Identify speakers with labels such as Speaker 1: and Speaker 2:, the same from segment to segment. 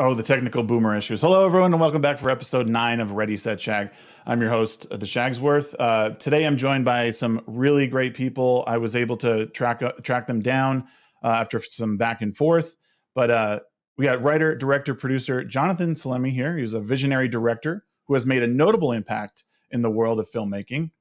Speaker 1: Oh, the technical boomer issues. Hello, everyone, and welcome back for episode nine of Ready Set Shag. I'm your host, the Shagsworth. Uh, today, I'm joined by some really great people. I was able to track uh, track them down uh, after some back and forth. But uh, we got writer, director, producer Jonathan Salemi here. He's a visionary director who has made a notable impact in the world of filmmaking.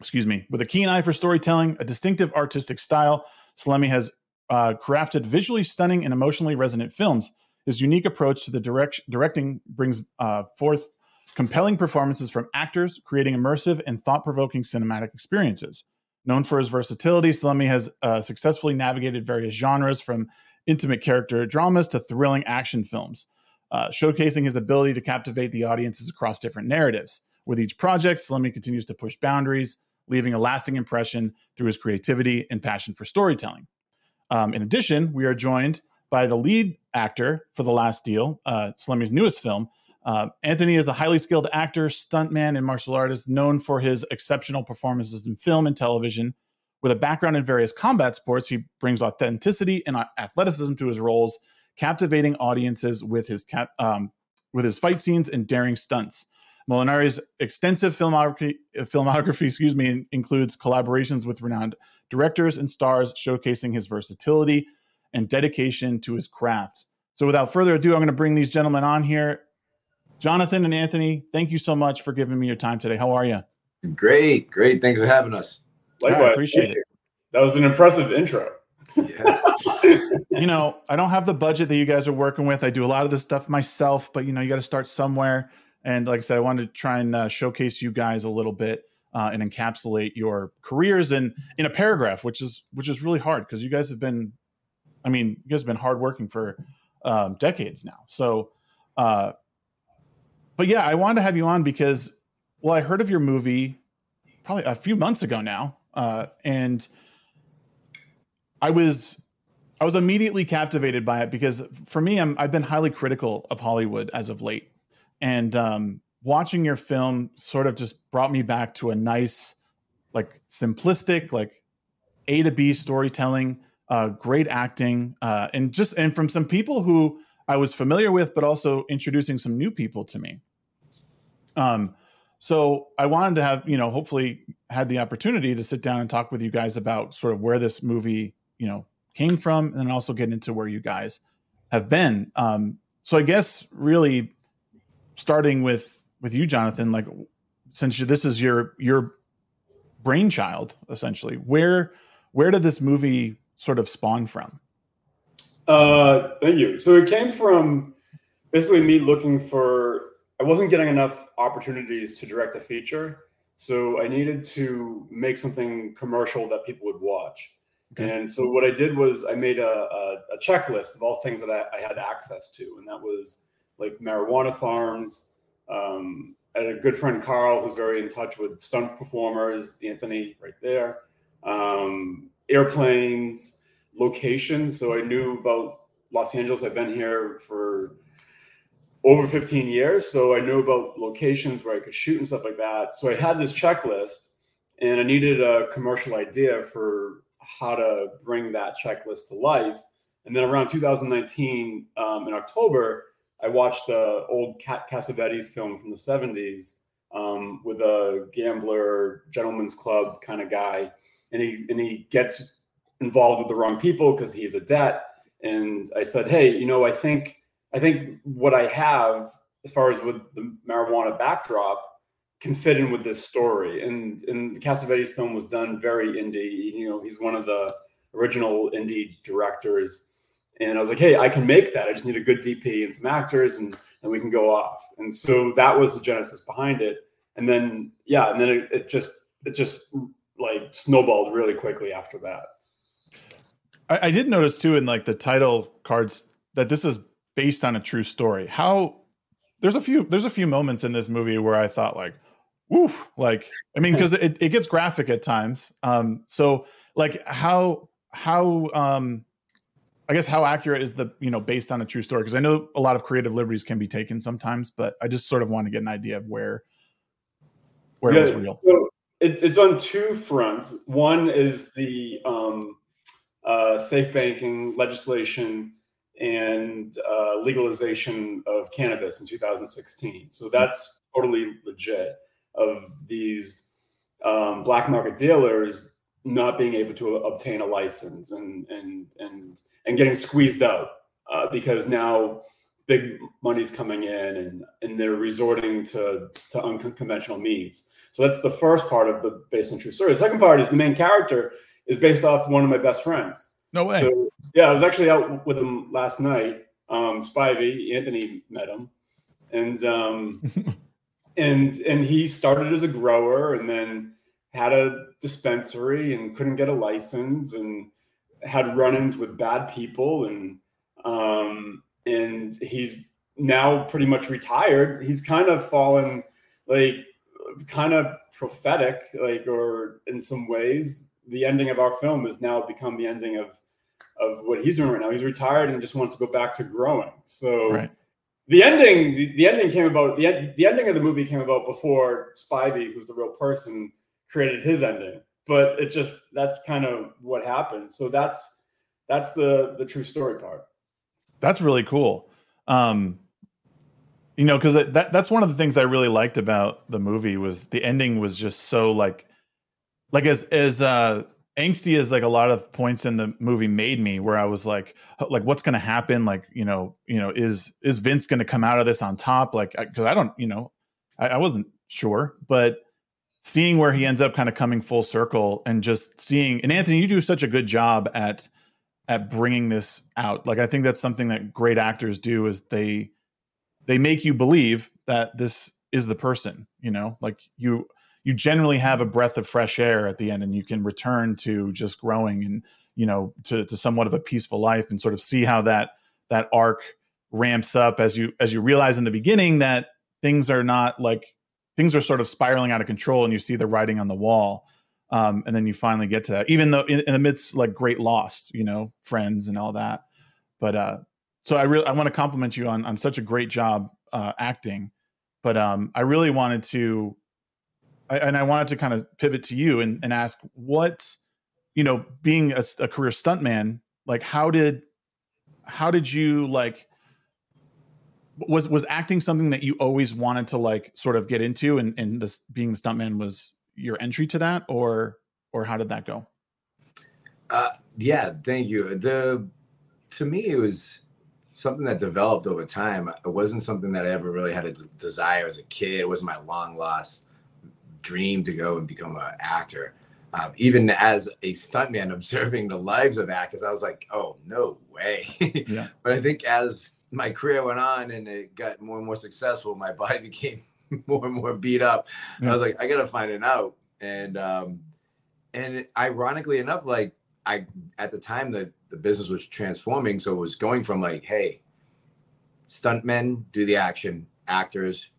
Speaker 1: Excuse me. With a keen eye for storytelling, a distinctive artistic style, Salemi has uh, crafted visually stunning and emotionally resonant films his unique approach to the direct, directing brings uh, forth compelling performances from actors, creating immersive and thought provoking cinematic experiences. Known for his versatility, Salemi has uh, successfully navigated various genres from intimate character dramas to thrilling action films, uh, showcasing his ability to captivate the audiences across different narratives. With each project, Salemi continues to push boundaries, leaving a lasting impression through his creativity and passion for storytelling. Um, in addition, we are joined by the lead actor for The Last Deal, uh, Salemi's newest film. Uh, Anthony is a highly skilled actor, stuntman, and martial artist known for his exceptional performances in film and television. With a background in various combat sports, he brings authenticity and athleticism to his roles, captivating audiences with his cap, um, with his fight scenes and daring stunts. Molinari's extensive filmography, filmography excuse me, includes collaborations with renowned directors and stars, showcasing his versatility and dedication to his craft. So, without further ado, I'm going to bring these gentlemen on here. Jonathan and Anthony, thank you so much for giving me your time today. How are you?
Speaker 2: Great, great. Thanks for having us.
Speaker 3: Likewise, I appreciate it. That was an impressive intro.
Speaker 1: Yeah. you know, I don't have the budget that you guys are working with. I do a lot of this stuff myself, but you know, you got to start somewhere. And like I said, I wanted to try and uh, showcase you guys a little bit uh, and encapsulate your careers in in a paragraph, which is which is really hard because you guys have been I mean, you guys have been hardworking for um, decades now. So, uh, but yeah, I wanted to have you on because, well, I heard of your movie probably a few months ago now, uh, and I was I was immediately captivated by it because for me, I'm I've been highly critical of Hollywood as of late, and um, watching your film sort of just brought me back to a nice, like simplistic, like A to B storytelling uh, great acting, uh, and just and from some people who I was familiar with, but also introducing some new people to me. Um, so I wanted to have you know hopefully had the opportunity to sit down and talk with you guys about sort of where this movie you know came from, and also get into where you guys have been. Um, so I guess really starting with with you, Jonathan, like since this is your your brainchild essentially, where where did this movie sort of spawn from?
Speaker 3: Uh, thank you. So it came from basically me looking for. I wasn't getting enough opportunities to direct a feature, so I needed to make something commercial that people would watch. Okay. And so what I did was I made a, a, a checklist of all things that I, I, had access to, and that was like marijuana farms. Um, I had a good friend Carl who's very in touch with stunt performers. Anthony, right there. Um, airplanes, locations. So I knew about Los Angeles. I've been here for over 15 years. So I knew about locations where I could shoot and stuff like that. So I had this checklist and I needed a commercial idea for how to bring that checklist to life. And then around 2019, um, in October, I watched the old Cat Cassavetes film from the 70s um, with a gambler, gentleman's club kind of guy and he and he gets involved with the wrong people because he a debt. And I said, hey, you know, I think I think what I have as far as with the marijuana backdrop can fit in with this story. And and Cassavetes film was done very indie. You know, he's one of the original indie directors. And I was like, hey, I can make that. I just need a good DP and some actors, and and we can go off. And so that was the genesis behind it. And then yeah, and then it, it just it just like snowballed really quickly after that.
Speaker 1: I, I did notice too in like the title cards that this is based on a true story. How there's a few there's a few moments in this movie where I thought like, woof, like I mean because it, it gets graphic at times. Um, so like how how um I guess how accurate is the you know based on a true story? Because I know a lot of creative liberties can be taken sometimes, but I just sort of want to get an idea of where where yeah, it was real.
Speaker 3: So it, it's on two fronts. One is the um, uh, safe banking legislation and uh, legalization of cannabis in 2016. So that's totally legit. Of these um, black market dealers not being able to obtain a license and and and and getting squeezed out uh, because now big money's coming in and and they're resorting to to unconventional means. So that's the first part of the based on true story. The second part is the main character is based off one of my best friends.
Speaker 1: No way.
Speaker 3: So yeah, I was actually out with him last night. Um, Spivey, Anthony met him, and um, and and he started as a grower and then had a dispensary and couldn't get a license and had run-ins with bad people and um, and he's now pretty much retired. He's kind of fallen like kind of prophetic, like or in some ways, the ending of our film has now become the ending of of what he's doing right now. He's retired and just wants to go back to growing. So
Speaker 1: right.
Speaker 3: the ending, the, the, ending came about. The the ending of the movie came about before Spivey, who's the real person, created his ending. But it just that's kind of what happened. So that's that's the the true story part.
Speaker 1: That's really cool. Um, you know, because that that's one of the things I really liked about the movie was the ending was just so like, like as as uh, angsty as like a lot of points in the movie made me, where I was like, like what's to happen? Like, you know, you know, is is Vince to come out of this on top? Like, because I, I, don't, you know, I, I wasn't sure, but seeing where he ends up kind of coming full circle and just seeing and Anthony, you do such a good job at at bringing this out. Like I think that's something that great actors do is they they make you believe that this is the person, you know? Like you you generally have a breath of fresh air at the end and you can return to just growing and you know to to somewhat of a peaceful life and sort of see how that that arc ramps up as you as you realize in the beginning that things are not like things are sort of spiraling out of control and you see the writing on the wall um, and then you finally get to that even though in, in the midst like great loss you know friends and all that but uh so i really i want to compliment you on on such a great job uh acting but um i really wanted to I, and i wanted to kind of pivot to you and, and ask what you know being a, a career stuntman like how did how did you like was was acting something that you always wanted to like sort of get into and and this being the stuntman was your entry to that or or how did that go?
Speaker 2: Uh yeah thank you. The to me it was something that developed over time it wasn't something that i ever really had a desire as a kid it was my long lost dream to go and become an actor um, even as a stuntman observing the lives of actors i was like oh no way yeah. but i think as my career went on and it got more and more successful, my body became more and more beat up. Yeah. I was like, I gotta find it out. And um, and ironically enough, like I at the time the the business was transforming, so it was going from like, hey, stuntmen do the action, actors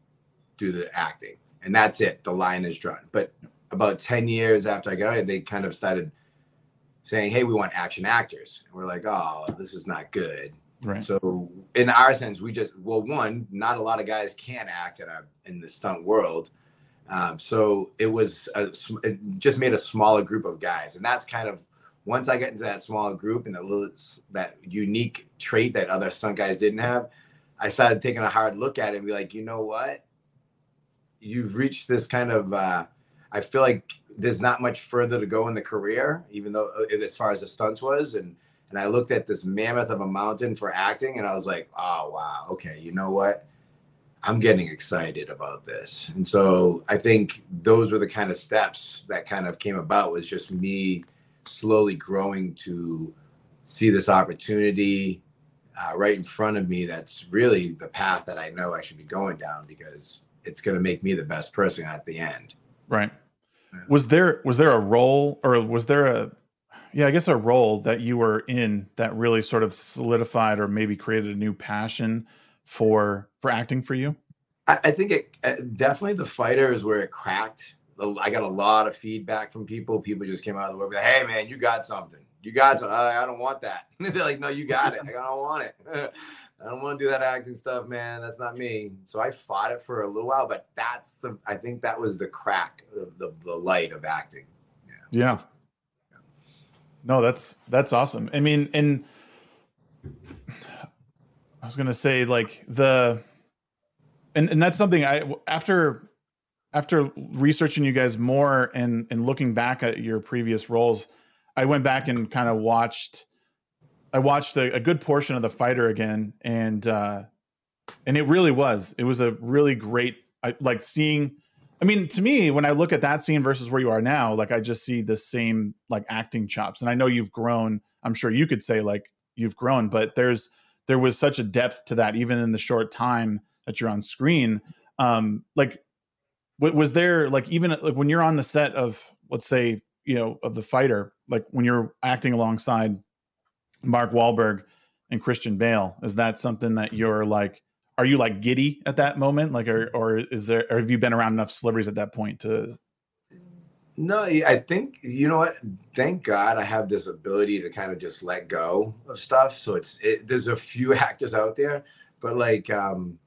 Speaker 2: do the acting, and that's it. The line is drawn. But about ten years after I got it, they kind of started saying, "Hey, we want action actors." And we're like, "Oh, this is not good."
Speaker 1: Right.
Speaker 2: So in our sense, we just well, one, not a lot of guys can act in a in the stunt world. Um, so it was a, it just made a smaller group of guys, and that's kind of once I got into that small group and a little that unique trait that other stunt guys didn't have, I started taking a hard look at it and be like, you know what, you've reached this kind of. Uh, I feel like there's not much further to go in the career, even though uh, as far as the stunts was and and I looked at this mammoth of a mountain for acting, and I was like, oh wow, okay, you know what? I'm getting excited about this. And so I think those were the kind of steps that kind of came about was just me slowly growing to see this opportunity uh, right in front of me. That's really the path that I know I should be going down because it's going to make me the best person at the end.
Speaker 1: Right. Was there was there a role or was there a yeah, I guess a role that you were in that really sort of solidified or maybe created a new passion for for acting for you?
Speaker 2: I, I think it uh, definitely the fighter is where it cracked. I got a lot of feedback from people. People just came out of the way, "Hey, man, you got something. You got something. I, I don't want that." They're like, "No, you got it. Like, I don't want it. I don't want to do that acting stuff, man. That's not me." So I fought it for a little while, but that's the. I think that was the crack, of the, the light of acting.
Speaker 1: Yeah. yeah. No, that's that's awesome. I mean, and I was gonna say like the, and and that's something I after after researching you guys more and and looking back at your previous roles, I went back and kind of watched. I watched a, a, good portion of the fighter again, and uh, and it really was. It was a really great. I like seeing. I mean, to me, when I look at that scene versus where you are now, like I just see the same like acting chops. And I know you've grown. I'm sure you could say like you've grown, but there's there was such a depth to that, even in the short time that you're on screen. Um, like, was there like even like when you're on the set of let's say you know of the fighter, like when you're acting alongside Mark Wahlberg and Christian Bale, is that something that you're like? Are you like giddy at that moment, like, or or is there? Or have you been around enough celebrities at that point to
Speaker 2: no, I think you know what. Thank God I have this ability to kind of just let go of stuff. So it's it, there's a few actors out there, but like, um,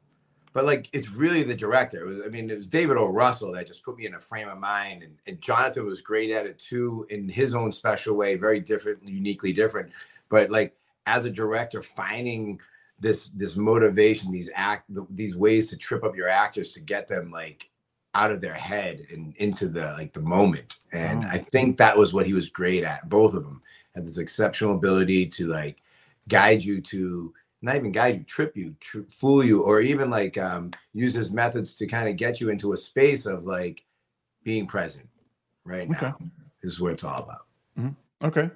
Speaker 2: but like it's really the director. Was, I mean, it was David O. Russell that just put me in a frame of mind, and, and Jonathan was great at it too, in his own special way, very different, uniquely different. But like as a director, finding this this motivation, these act, these ways to trip up your actors to get them like out of their head and into the like the moment. And oh. I think that was what he was great at. Both of them had this exceptional ability to like guide you to not even guide you, trip you, tri- fool you, or even like um, use his methods to kind of get you into a space of like being present right okay. now. Is what it's all about.
Speaker 1: Mm-hmm. Okay.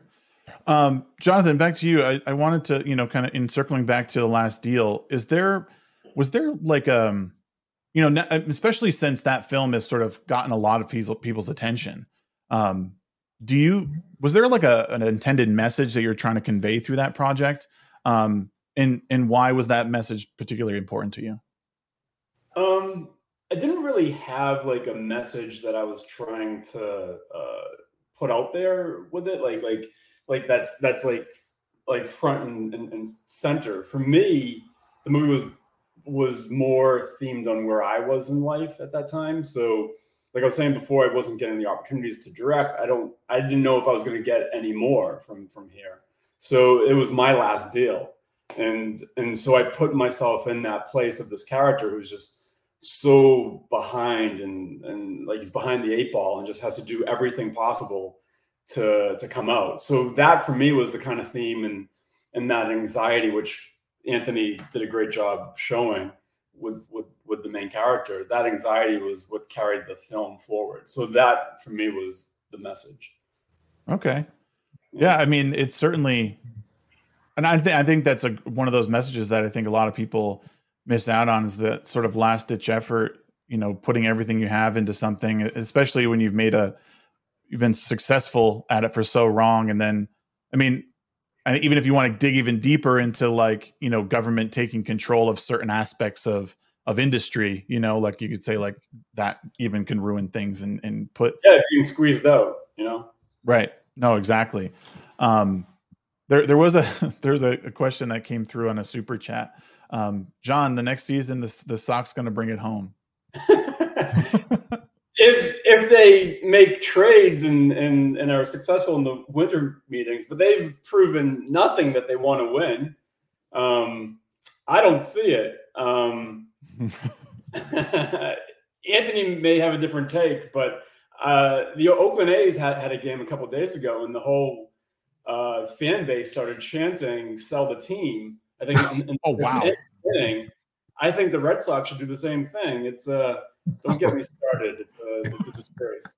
Speaker 1: Um, Jonathan, back to you. I, I wanted to, you know, kind of in circling back to the last deal. Is there, was there like um you know, especially since that film has sort of gotten a lot of people, people's attention. Um, do you was there like a an intended message that you're trying to convey through that project? Um, and and why was that message particularly important to you?
Speaker 3: Um, I didn't really have like a message that I was trying to uh, put out there with it. Like like like that's that's like like front and, and, and center for me. The movie was was more themed on where I was in life at that time. So, like I was saying before, I wasn't getting the opportunities to direct. I don't, I didn't know if I was going to get any more from from here. So it was my last deal, and and so I put myself in that place of this character who's just so behind and and like he's behind the eight ball and just has to do everything possible to to come out. So that for me was the kind of theme and and that anxiety which Anthony did a great job showing with, with with the main character. That anxiety was what carried the film forward. So that for me was the message.
Speaker 1: Okay. Yeah, I mean, it's certainly, and I think I think that's a one of those messages that I think a lot of people miss out on is that sort of last ditch effort. You know, putting everything you have into something, especially when you've made a, you've been successful at it for so long, and then, I mean, and even if you want to dig even deeper into like you know government taking control of certain aspects of of industry you know like you could say like that even can ruin things and and put
Speaker 3: yeah being squeezed out you know
Speaker 1: right no exactly um there there was a there was a, a question that came through on a super chat um john the next season the, the sox going to bring it home
Speaker 3: if if they make trades and, and and are successful in the winter meetings, but they've proven nothing that they want to win. Um, I don't see it. Um, Anthony may have a different take, but uh, the Oakland A's had, had a game a couple days ago, and the whole uh, fan base started chanting "Sell the team." I think. In, in,
Speaker 1: oh wow!
Speaker 3: I think the Red Sox should do the same thing. It's uh, don't get me started. It's a, it's a disgrace.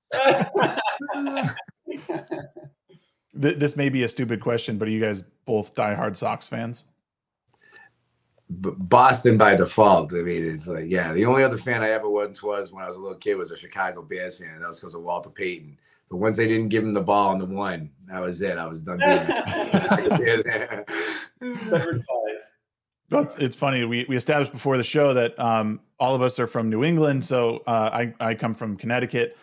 Speaker 1: this may be a stupid question, but are you guys both diehard Sox fans?
Speaker 2: Boston by default. I mean, it's like, yeah, the only other fan I ever once was when I was a little kid was a Chicago Bears fan. And That was because of Walter Payton. But once they didn't give him the ball on the one, that was it. I was done being
Speaker 1: Well, it's, it's, funny. We, we established before the show that um, all of us are from New England. So uh, I, I come from Connecticut.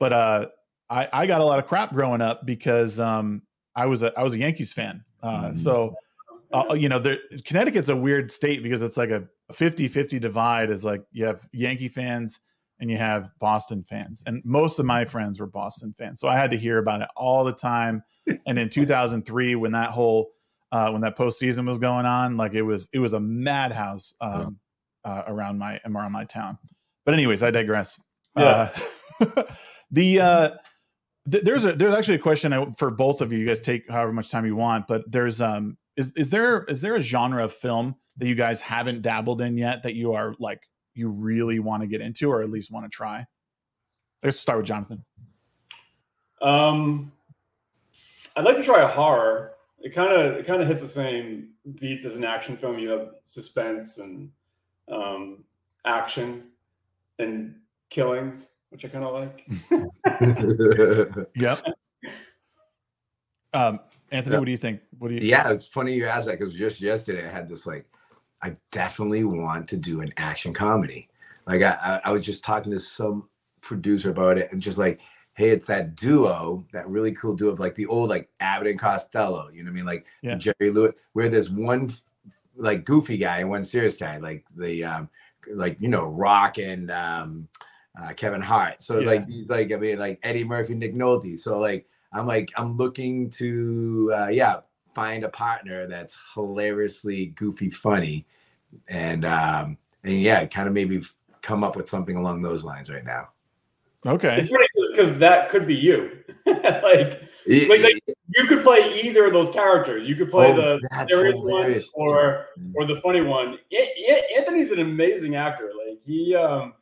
Speaker 1: But uh, I, I got a lot of crap growing up because um, I was a I was a Yankees fan. Uh, mm-hmm. So uh, you know, there, Connecticut's a weird state because it's like a 50-50 divide. Is like you have Yankee fans and you have Boston fans, and most of my friends were Boston fans. So I had to hear about it all the time. and in 2003, when that whole uh, when that postseason was going on. Like it was it was a madhouse um, yeah. uh, around my around my town. But anyways, I digress. Yeah. Uh, the uh, th- there's a there's actually a question for both of you. You guys take however much time you want, but there's um is is there is there a genre of film that you guys haven't dabbled in yet that you are like you really want to get into or at least want to try? Let's start with Jonathan.
Speaker 3: Um, I'd like to try a horror. It kind of it kind of hits the same beats as an action film. You have suspense and um, action and killings, which I kind of like.
Speaker 1: yep. Um, Anthony, yep. what do you think? What do you?
Speaker 2: Yeah, it's funny you asked that because just yesterday I had this like, I definitely want to do an action comedy. Like I, I, I was just talking to some producer about it and just like, hey, it's that duo, that really cool duo of like the old like Abbott and Costello. You know what I mean? Like yeah. Jerry Lewis, where there's one like goofy guy and one serious guy, like the um, like you know Rock and um, uh, Kevin Hart. So yeah. like these like I mean like Eddie Murphy, Nick Nolte. So like I'm like I'm looking to uh, yeah find a partner that's hilariously goofy, funny, and um, and yeah, kind of maybe come up with something along those lines right now.
Speaker 1: Okay,
Speaker 3: it's funny because that could be you. like, it, like, like, you could play either of those characters. You could play oh, the serious one or or the funny one. It, it, Anthony's an amazing actor. Like he um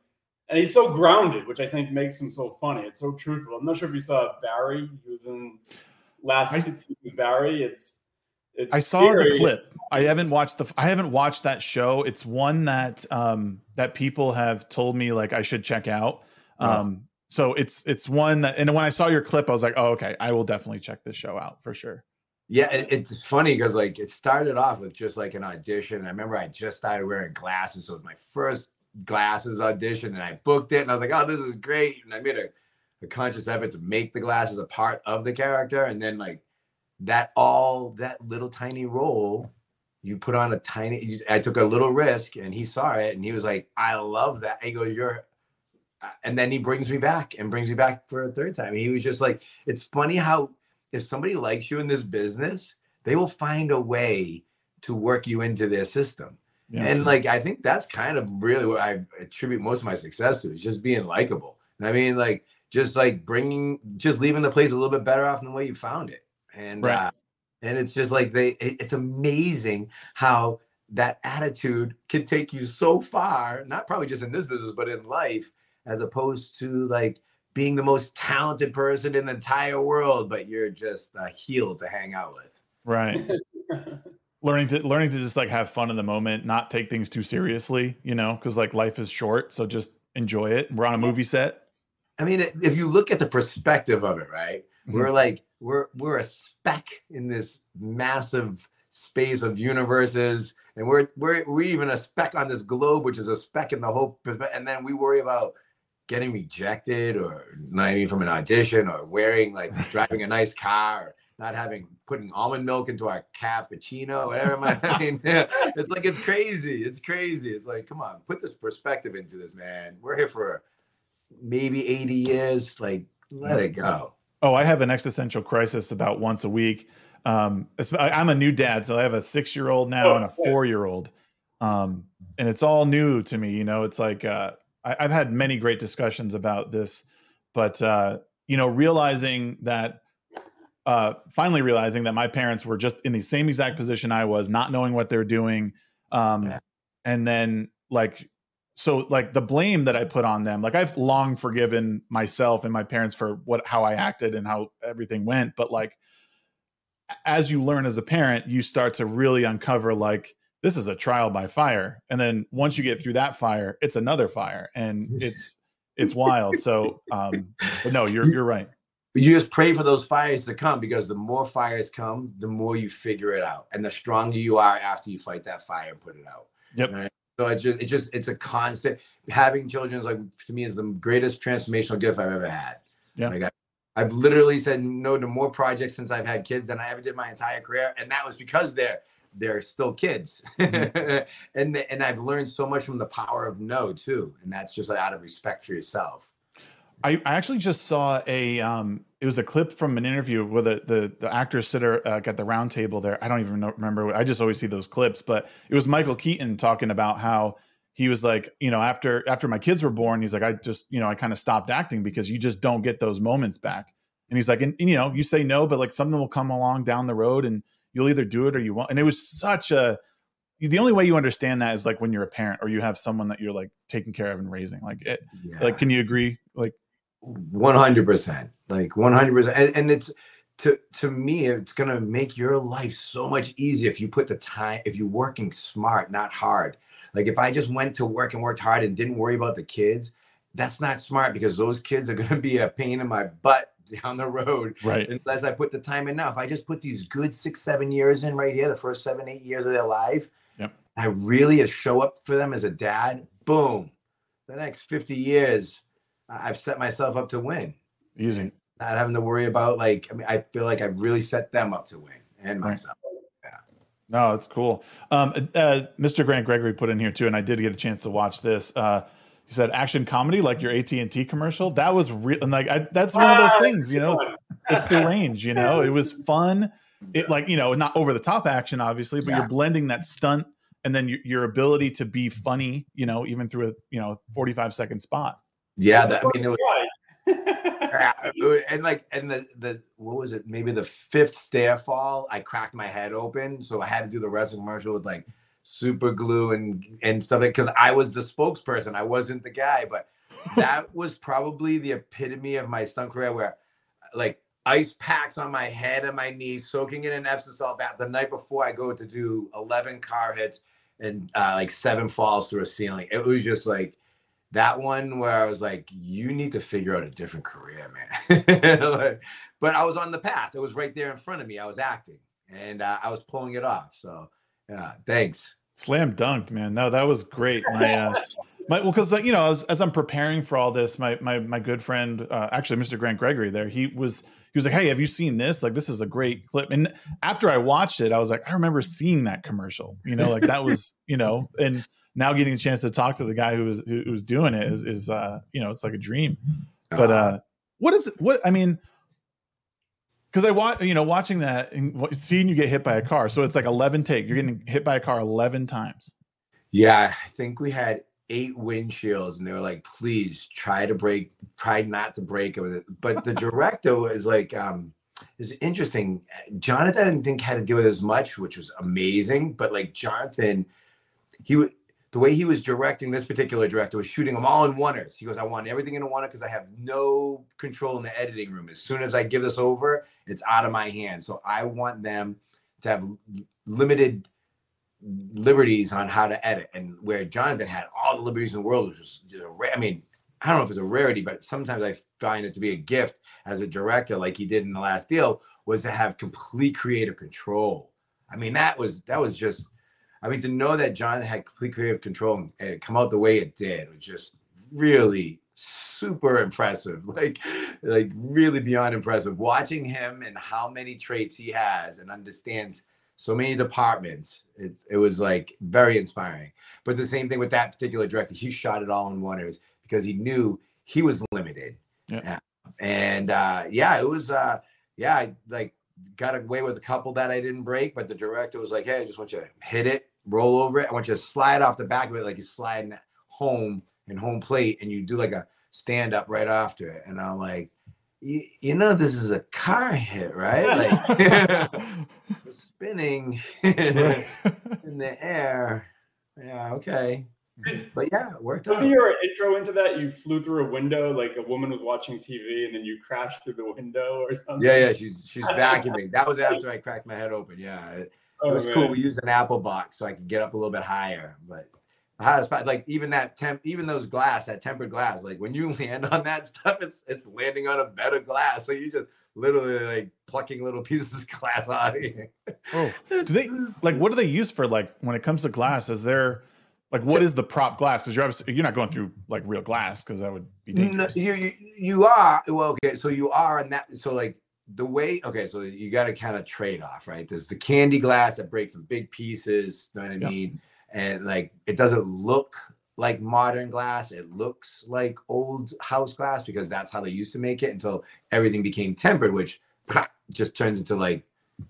Speaker 3: and he's so grounded, which I think makes him so funny. It's so truthful. I'm not sure if you saw Barry. He was in last I, season Barry. It's it's
Speaker 1: I saw scary. the clip. I haven't watched the I haven't watched that show. It's one that um that people have told me like I should check out. Um so it's it's one that and when I saw your clip, I was like, oh okay, I will definitely check this show out for sure.
Speaker 2: Yeah, it's funny because like it started off with just like an audition. I remember I just started wearing glasses, so it was my first glasses audition and I booked it and I was like, oh, this is great. And I made a, a conscious effort to make the glasses a part of the character. And then like that all that little tiny role, you put on a tiny I took a little risk and he saw it and he was like, I love that. He goes, You're uh, and then he brings me back and brings me back for a third time. He was just like, it's funny how if somebody likes you in this business, they will find a way to work you into their system. Yeah. And like I think that's kind of really what I attribute most of my success to is just being likable. And I mean, like just like bringing, just leaving the place a little bit better off than the way you found it. And right. uh, and it's just like they, it, it's amazing how that attitude can take you so far. Not probably just in this business, but in life, as opposed to like being the most talented person in the entire world, but you're just a heel to hang out with.
Speaker 1: Right. learning to learning to just like have fun in the moment, not take things too seriously, you know, because like life is short, so just enjoy it. We're on a movie set.
Speaker 2: I mean, if you look at the perspective of it, right? Mm-hmm. We're like we're we're a speck in this massive space of universes, and we're we're we're even a speck on this globe, which is a speck in the whole. And then we worry about getting rejected, or not even from an audition, or wearing like driving a nice car. Or, not having putting almond milk into our cappuccino, whatever. I mean, it's like it's crazy. It's crazy. It's like, come on, put this perspective into this, man. We're here for maybe 80 years. Like, let it go.
Speaker 1: Oh, I have an existential crisis about once a week. Um, I'm a new dad, so I have a six year old now oh, and a four year old. Um, and it's all new to me. You know, it's like uh, I, have had many great discussions about this, but uh, you know, realizing that uh, finally realizing that my parents were just in the same exact position I was, not knowing what they're doing. Um, yeah. And then, like, so like the blame that I put on them, like I've long forgiven myself and my parents for what how I acted and how everything went, but like as you learn as a parent, you start to really uncover like this is a trial by fire, and then once you get through that fire, it's another fire, and it's it's wild. So, um, but no, you're you're right
Speaker 2: you just pray for those fires to come because the more fires come, the more you figure it out, and the stronger you are after you fight that fire and put it out.
Speaker 1: Yep. Right?
Speaker 2: So it's just, it's just, it's a constant. Having children is like to me is the greatest transformational gift I've ever had.
Speaker 1: Yeah.
Speaker 2: Like I, I've literally said no to more projects since I've had kids than I ever did my entire career, and that was because they're they're still kids, mm-hmm. and and I've learned so much from the power of no too, and that's just out of respect for yourself.
Speaker 1: I, I actually just saw a um it was a clip from an interview where the the, the actors sit uh, got the round table there. I don't even know, remember. I just always see those clips, but it was Michael Keaton talking about how he was like, you know, after after my kids were born, he's like, I just, you know, I kind of stopped acting because you just don't get those moments back. And he's like, and, and, you know, you say no, but like something will come along down the road, and you'll either do it or you won't. And it was such a the only way you understand that is like when you're a parent or you have someone that you're like taking care of and raising. Like, it, yeah. like, can you agree? Like,
Speaker 2: one hundred percent, like one hundred percent, and it's to to me, it's gonna make your life so much easier if you put the time, if you're working smart, not hard. Like if I just went to work and worked hard and didn't worry about the kids, that's not smart because those kids are gonna be a pain in my butt down the road.
Speaker 1: Right.
Speaker 2: Unless I put the time in now. If I just put these good six, seven years in right here, the first seven, eight years of their life,
Speaker 1: yep.
Speaker 2: I really show up for them as a dad, boom. The next 50 years, I've set myself up to win.
Speaker 1: Easy.
Speaker 2: Not having to worry about like I mean I feel like I've really set them up to win and myself.
Speaker 1: Yeah. No, it's cool. Um, uh, Mr. Grant Gregory put in here too, and I did get a chance to watch this. Uh, he said action comedy like your AT and T commercial. That was real. And like I, that's one of those things, you know. It's, it's, the range, you know. It was fun. It like you know, not over the top action, obviously, but yeah. you're blending that stunt and then your, your ability to be funny, you know, even through a you know 45 second spot.
Speaker 2: Yeah, that, I mean, it was, and like, and the the what was it? Maybe the fifth stair fall, I cracked my head open, so I had to do the wrestling commercial with like super glue and and stuff because I was the spokesperson. I wasn't the guy, but that was probably the epitome of my stunt career, where like ice packs on my head and my knees, soaking in an Epsom salt bath. The night before, I go to do eleven car hits and uh, like seven falls through a ceiling. It was just like that one where I was like, you need to figure out a different career, man. like, but I was on the path. It was right there in front of me. I was acting and uh, I was pulling it off. So, yeah, thanks.
Speaker 1: Slam dunked, man. No, that was great. My, uh, my well, because you know, as, as I'm preparing for all this, my my my good friend, uh, actually, Mr. Grant Gregory, there, he was he was like, "Hey, have you seen this? Like, this is a great clip." And after I watched it, I was like, "I remember seeing that commercial." You know, like that was, you know, and now getting a chance to talk to the guy who was who was doing it is is uh, you know, it's like a dream. But uh, what is what I mean? Because I watch, you know, watching that and seeing you get hit by a car. So it's like eleven take. You're getting hit by a car eleven times.
Speaker 2: Yeah, I think we had eight windshields and they were like please try to break try not to break it with it but the director was like um is interesting jonathan didn't think had to deal with as much which was amazing but like jonathan he would the way he was directing this particular director was shooting them all in oneers. He goes, I want everything in a oneer because I have no control in the editing room. As soon as I give this over, it's out of my hands. So I want them to have limited liberties on how to edit and where Jonathan had all the liberties in the world, which was just a rare, I mean, I don't know if it's a rarity, but sometimes I find it to be a gift as a director, like he did in the last deal, was to have complete creative control. I mean, that was that was just I mean, to know that John had complete creative control and come out the way it did was just really super impressive. Like, like really beyond impressive. Watching him and how many traits he has and understands so many departments. It's it was like very inspiring. But the same thing with that particular director, he shot it all in oneers because he knew he was limited.
Speaker 1: Yeah.
Speaker 2: And uh, yeah, it was uh, yeah, I like got away with a couple that I didn't break, but the director was like, "Hey, I just want you to hit it, roll over it. I want you to slide off the back of it like you're sliding home and home plate, and you do like a stand up right after it." And I'm like, you, know this is a car hit, right? Like spinning in the air. Yeah, okay. But yeah, it worked
Speaker 3: Wasn't out. your intro into that? You flew through a window like a woman was watching TV and then you crashed through the window or something?
Speaker 2: Yeah, yeah, she's she's vacuuming. that was after I cracked my head open. Yeah. It, it oh, was man. cool. We used an apple box so I could get up a little bit higher. But like even that temp, even those glass, that tempered glass, like when you land on that stuff, it's it's landing on a bed of glass. So you just literally like plucking little pieces of glass out of here.
Speaker 1: Oh, do they like what do they use for like when it comes to glass? Is there like what is the prop glass? Because you're obviously you're not going through like real glass because that would be dangerous.
Speaker 2: No, you, you you are well okay. So you are in that. So like the way okay, so you got to kind of trade off, right? There's the candy glass that breaks in big pieces. You know what I mean? and like it doesn't look like modern glass. It looks like old house glass because that's how they used to make it until everything became tempered, which just turns into like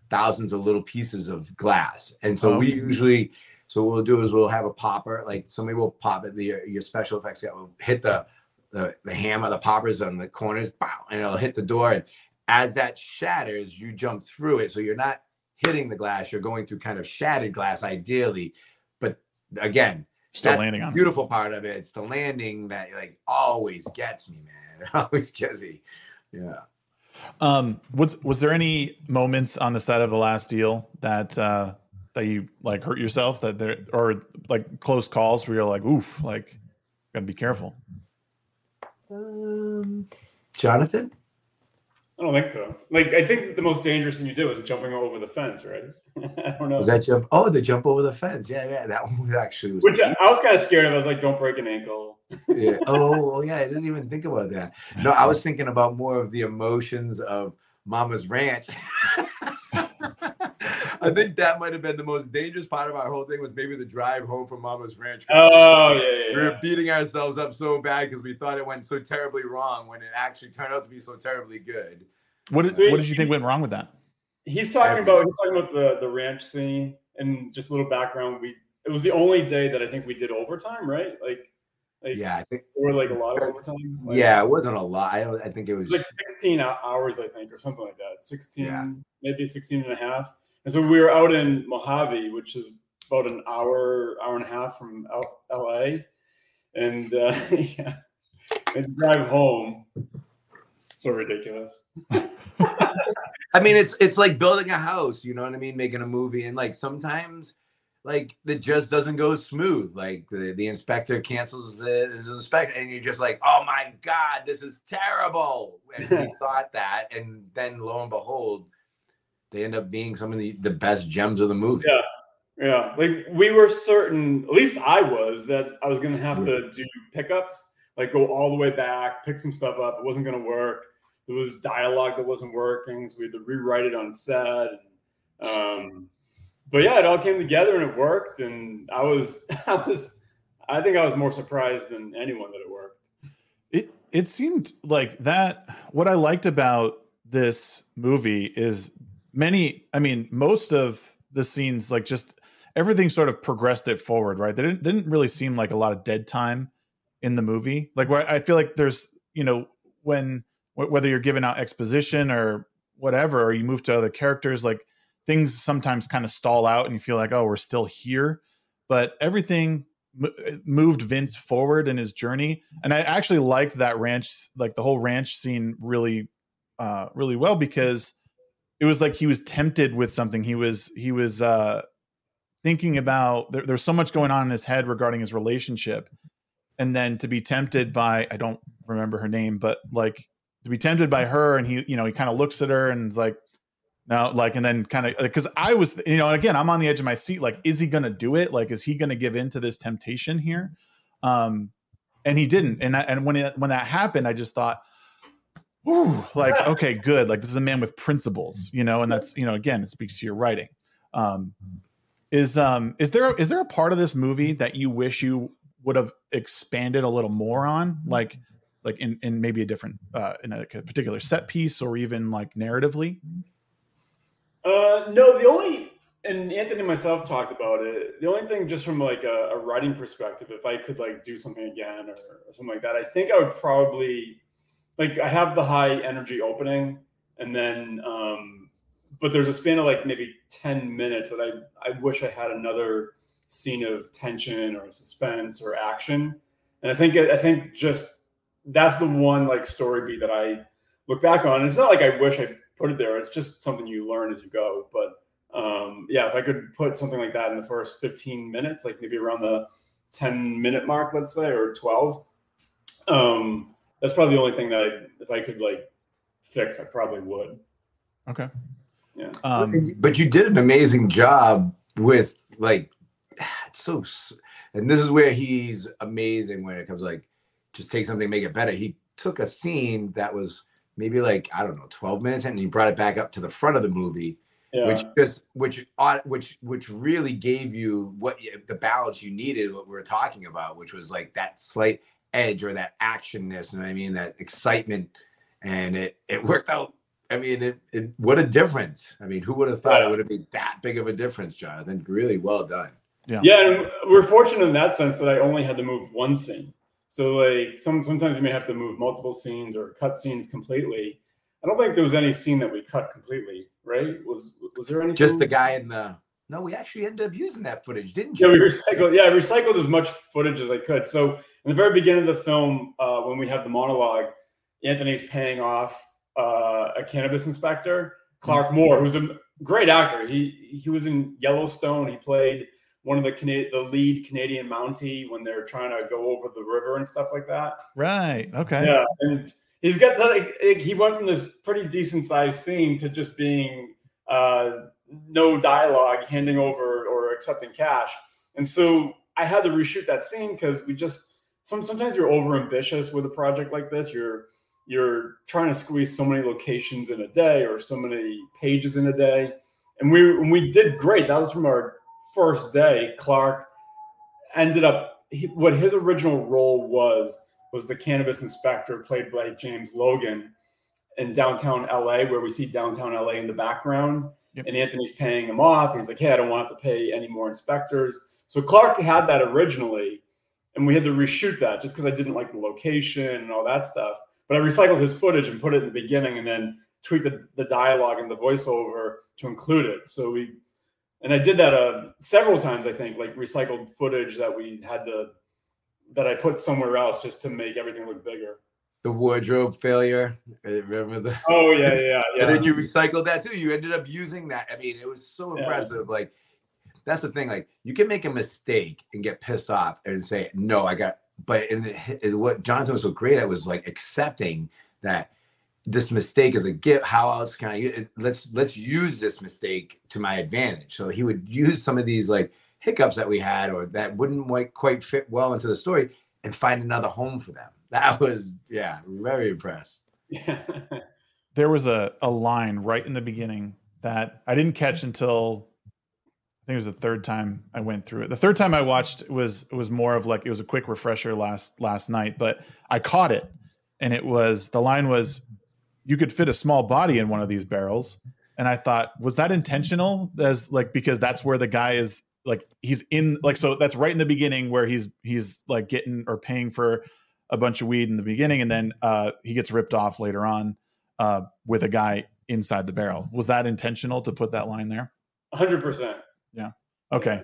Speaker 2: thousands of little pieces of glass. And so we
Speaker 1: Um,
Speaker 2: usually, so what we'll do is we'll have a popper, like somebody will pop it, the your special effects guy will hit the the, the hammer, the poppers on the corners, bow, and it'll hit the door. And as that shatters, you jump through it. So you're not hitting the glass, you're going through kind of shattered glass ideally. But again,
Speaker 1: Still
Speaker 2: that's
Speaker 1: landing
Speaker 2: the
Speaker 1: on.
Speaker 2: beautiful part of it. It's the landing that like always gets me, man. It always gets me. Yeah.
Speaker 1: Um, was was there any moments on the set of the last deal that uh that you like hurt yourself that there or like close calls where you're like, oof, like gotta be careful.
Speaker 2: Um, Jonathan?
Speaker 3: I don't think so. Like, I think the most dangerous thing you did was jumping over the fence, right? I don't know.
Speaker 2: Was that jump? Oh, the jump over the fence. Yeah, yeah. That one was actually was
Speaker 3: Which I, I was kind of scared of. I was like, don't break an ankle.
Speaker 2: yeah. Oh, oh, yeah. I didn't even think about that. No, I was thinking about more of the emotions of Mama's Ranch. I think that might have been the most dangerous part of our whole thing was maybe the drive home from Mama's Ranch.
Speaker 3: Oh, yeah, yeah.
Speaker 2: we were
Speaker 3: yeah.
Speaker 2: beating ourselves up so bad because we thought it went so terribly wrong when it actually turned out to be so terribly good.
Speaker 1: What did
Speaker 3: So
Speaker 1: what did you think went wrong with that?
Speaker 3: He's talking about he's talking about the the ranch scene and just a little background. We it was the only day that I think we did overtime, right? Like, like
Speaker 2: Yeah, I think.
Speaker 3: or like a lot of overtime. Like,
Speaker 2: Yeah, it wasn't a lot. I, I think it
Speaker 3: It
Speaker 2: was.
Speaker 3: was like 16 hours, I think, or something like that. 16,
Speaker 2: Yeah.
Speaker 3: maybe 16 and a half. And so we were out in Mojave, which is about an hour, hour and a half from L- LA. And uh, yeah, and drive home. So ridiculous.
Speaker 2: I mean, it's it's like building a house. You know what I mean? Making a movie, and like sometimes, like it just doesn't go smooth. Like the, the inspector cancels it, his inspector, and you're just like, oh my god, this is terrible. And we thought that, and then lo and behold, they end up being some of the, the best gems of the movie.
Speaker 3: Yeah. Yeah, like we were certain, at least I was, that I was going to have to do pickups, like go all the way back, pick some stuff up. It wasn't going to work. There was dialogue that wasn't working, so we had to rewrite it on set. Um, but yeah, it all came together and it worked. And I was, I was, I think I was more surprised than anyone that it worked.
Speaker 1: It it seemed like that. What I liked about this movie is many. I mean, most of the scenes, like just everything, sort of progressed it forward. Right? There didn't didn't really seem like a lot of dead time in the movie. Like where I feel like there's you know when wh- whether you're giving out exposition or whatever, or you move to other characters, like things sometimes kind of stall out, and you feel like oh we're still here, but everything mo- moved Vince forward in his journey, and I actually liked that ranch, like the whole ranch scene, really, uh, really well because it was like he was tempted with something. He was he was uh, thinking about there, there's so much going on in his head regarding his relationship, and then to be tempted by I don't remember her name, but like to be tempted by her, and he you know he kind of looks at her and is like. No, like, and then kind of because I was, you know, again, I'm on the edge of my seat. Like, is he to do it? Like, is he to give in to this temptation here? Um, and he didn't. And I, and when it, when that happened, I just thought, Ooh, like okay, good. Like this is a man with principles, you know, and that's you know, again, it speaks to your writing. Um, is um is there is there a part of this movie that you wish you would have expanded a little more on, like like in in maybe a different uh in a particular set piece or even like narratively?
Speaker 3: Uh, no, the only and Anthony and myself talked about it. The only thing, just from like a, a writing perspective, if I could like do something again or, or something like that, I think I would probably like I have the high energy opening, and then um, but there's a span of like maybe ten minutes that I I wish I had another scene of tension or suspense or action, and I think I think just that's the one like story beat that I look back on. And it's not like I wish I put it there. It's just something you learn as you go. But um, yeah, if I could put something like that in the first 15 minutes, like maybe around the 10 minute mark, let's say, or 12, um, that's probably the only thing that I, if I could like fix, I probably would.
Speaker 1: Okay.
Speaker 3: Yeah.
Speaker 1: Um,
Speaker 2: but you did an amazing job with like it's so and this is where he's amazing when it comes like just take something make it better he took a scene that was maybe like i don't know 12 minutes and he brought it back up to the front of the movie yeah. which just which which which really gave you what the balance you needed. What we were talking about, which was like that slight edge or that actionness, and I mean that excitement, and it it worked out. I mean, it, it what a difference. I mean, who would have thought yeah. it would have been that big of a difference, Jonathan? Really well done.
Speaker 3: Yeah. Yeah, we're fortunate in that sense that I only had to move one scene. So like some sometimes you may have to move multiple scenes or cut scenes completely. I don't think there was any scene that we cut completely, right? Was was there any?
Speaker 2: Just the guy in the. No, we actually ended up using that footage, didn't you?
Speaker 3: Yeah, we recycled. Yeah, I recycled as much footage as I could. So in the very beginning of the film, uh, when we have the monologue, Anthony's paying off uh, a cannabis inspector, Clark mm-hmm. Moore, who's a great actor. He he was in Yellowstone. He played one of the Cana- the lead Canadian Mountie when they're trying to go over the river and stuff like that.
Speaker 1: Right. Okay.
Speaker 3: Yeah, and he's got like he went from this pretty decent sized scene to just being uh, no dialogue, handing over or accepting cash, and so I had to reshoot that scene because we just some, sometimes you're over ambitious with a project like this. You're you're trying to squeeze so many locations in a day or so many pages in a day, and we we did great. That was from our first day, Clark ended up he, what his original role was was the cannabis inspector played by James Logan in downtown LA, where we see downtown LA in the background. Yep. And Anthony's paying him off. He's like, "Hey, I don't want to pay any more inspectors." So Clark had that originally, and we had to reshoot that just because I didn't like the location and all that stuff. But I recycled his footage and put it in the beginning, and then tweaked the, the dialogue and the voiceover to include it. So we and I did that uh, several times. I think like recycled footage that we had to that I put somewhere else just to make everything look bigger.
Speaker 2: The wardrobe failure. Remember the?
Speaker 3: Oh yeah, yeah, yeah.
Speaker 2: and then you recycled that too. You ended up using that. I mean, it was so impressive. Yeah. Like that's the thing. Like you can make a mistake and get pissed off and say, "No, I got." But what Jonathan was so great at was like accepting that this mistake is a gift. How else can I let's let's use this mistake to my advantage. So he would use some of these like hiccups that we had or that wouldn't quite fit well into the story and find another home for them. That was yeah, very impressed.
Speaker 1: there was a, a line right in the beginning that I didn't catch until think it was the third time I went through it. The third time I watched was was more of like it was a quick refresher last last night, but I caught it. And it was the line was you could fit a small body in one of these barrels. And i thought was that intentional? As like because that's where the guy is like he's in like so that's right in the beginning where he's he's like getting or paying for a bunch of weed in the beginning and then uh he gets ripped off later on uh with a guy inside the barrel. Was that intentional to put that line there?
Speaker 3: 100%
Speaker 1: yeah okay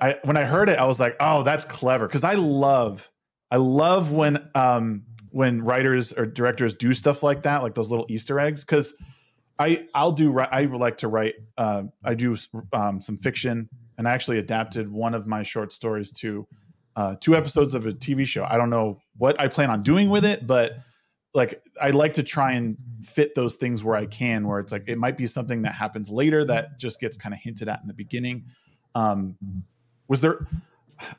Speaker 1: i when i heard it i was like oh that's clever because i love i love when um when writers or directors do stuff like that, like those little Easter eggs, because I I'll do I like to write. Uh, I do um, some fiction, and I actually adapted one of my short stories to uh, two episodes of a TV show. I don't know what I plan on doing with it, but like I like to try and fit those things where I can, where it's like it might be something that happens later that just gets kind of hinted at in the beginning. Um, was there?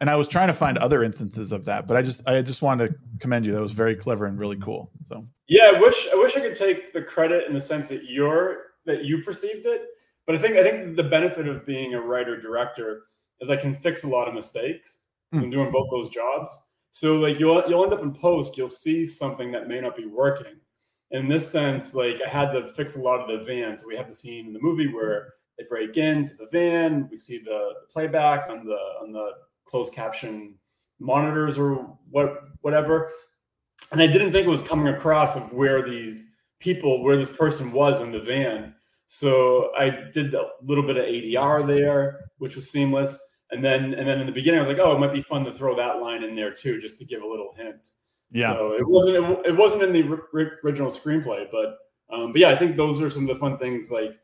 Speaker 1: and I was trying to find other instances of that, but I just I just wanted to commend you. That was very clever and really cool. So
Speaker 3: yeah, I wish I wish I could take the credit in the sense that you're that you perceived it, but I think I think the benefit of being a writer director is I can fix a lot of mistakes. Mm. I'm doing both those jobs, so like you'll you'll end up in post, you'll see something that may not be working. In this sense, like I had to fix a lot of the van. So we have the scene in the movie where they break into the van. We see the playback on the on the closed caption monitors or what whatever and i didn't think it was coming across of where these people where this person was in the van so i did a little bit of adr there which was seamless and then and then in the beginning i was like oh it might be fun to throw that line in there too just to give a little hint
Speaker 1: yeah
Speaker 3: so it wasn't it, it wasn't in the original screenplay but um, but yeah i think those are some of the fun things like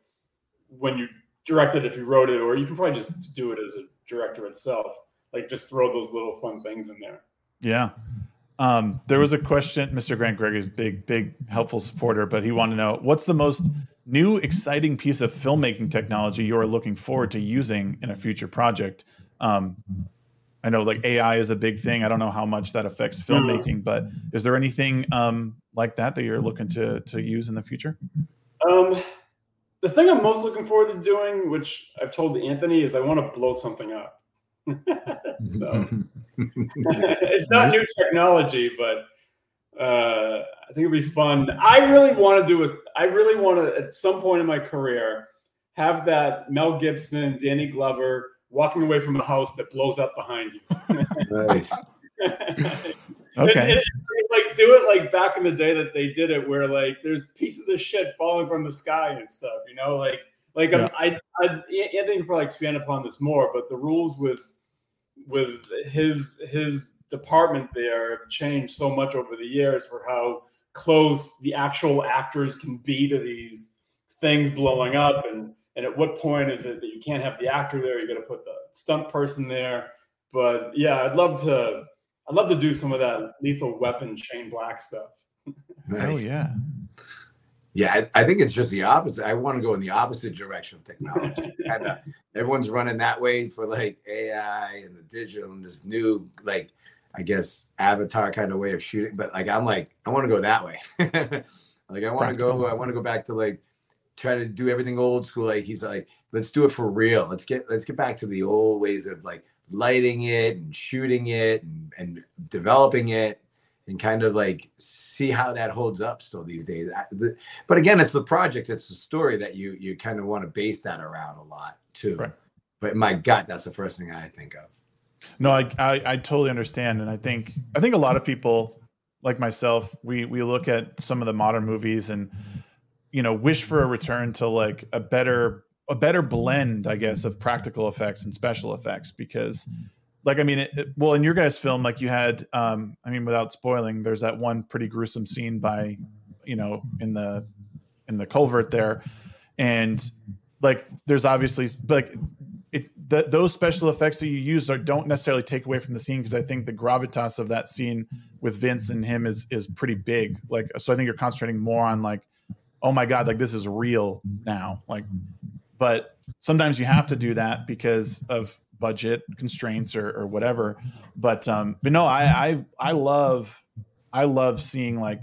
Speaker 3: when you direct it if you wrote it or you can probably just do it as a director itself like just throw those little fun things in there.
Speaker 1: Yeah. Um, there was a question, Mr. Grant Gregory's big, big helpful supporter, but he wanted to know what's the most new, exciting piece of filmmaking technology you're looking forward to using in a future project. Um, I know like AI is a big thing. I don't know how much that affects filmmaking, but is there anything um, like that that you're looking to to use in the future?
Speaker 3: Um, the thing I'm most looking forward to doing, which I've told Anthony, is I want to blow something up. so it's not new technology, but uh, I think it'd be fun. I really want to do it. I really want to, at some point in my career, have that Mel Gibson, Danny Glover walking away from a house that blows up behind you. nice. okay. And, and, like do it like back in the day that they did it, where like there's pieces of shit falling from the sky and stuff. You know, like like yeah. I, I Anthony can probably expand upon this more, but the rules with with his his department there have changed so much over the years for how close the actual actors can be to these things blowing up and and at what point is it that you can't have the actor there you got to put the stunt person there but yeah i'd love to i'd love to do some of that lethal weapon shane black stuff
Speaker 1: oh yeah
Speaker 2: yeah, I, I, think it's just the opposite. I want to go in the opposite direction of technology. and uh, everyone's running that way for like AI and the digital and this new like I guess avatar kind of way of shooting. But like I'm like I want to go that way. like I want to go. I want to go back to like try to do everything old school. Like he's like, let's do it for real. Let's get let's get back to the old ways of like lighting it and shooting it and, and developing it and kind of like see how that holds up still these days. But again, it's the project, it's the story that you you kind of want to base that around a lot too. Right. But my gut, that's the first thing I think of.
Speaker 1: No, I, I, I totally understand, and I think I think a lot of people like myself, we we look at some of the modern movies and you know wish for a return to like a better a better blend, I guess, of practical effects and special effects because like I mean, it, it, well, in your guys' film, like you had, um, I mean, without spoiling, there's that one pretty gruesome scene by, you know, in the in the culvert there, and like there's obviously like it those special effects that you use are, don't necessarily take away from the scene because I think the gravitas of that scene with Vince and him is is pretty big. Like, so I think you're concentrating more on like, oh my god, like this is real now. Like, but sometimes you have to do that because of budget constraints or, or whatever. But um, but no, I, I I love I love seeing like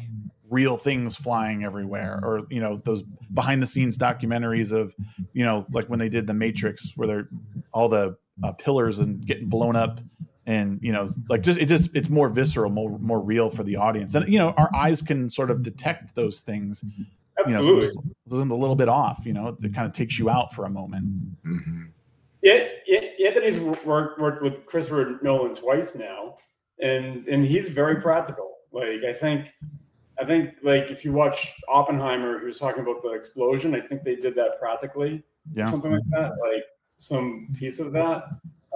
Speaker 1: real things flying everywhere or you know those behind the scenes documentaries of you know like when they did the matrix where they're all the uh, pillars and getting blown up and you know like just it just it's more visceral more more real for the audience. And you know our eyes can sort of detect those things
Speaker 3: absolutely.
Speaker 1: you know, so a little bit off you know it kind of takes you out for a moment. Mm-hmm.
Speaker 3: yeah, yeah anthony's worked, worked with christopher nolan twice now and and he's very practical. Like i think I think like if you watch Oppenheimer, he was talking about the explosion. I think they did that practically, yeah, something like that, like some piece of that.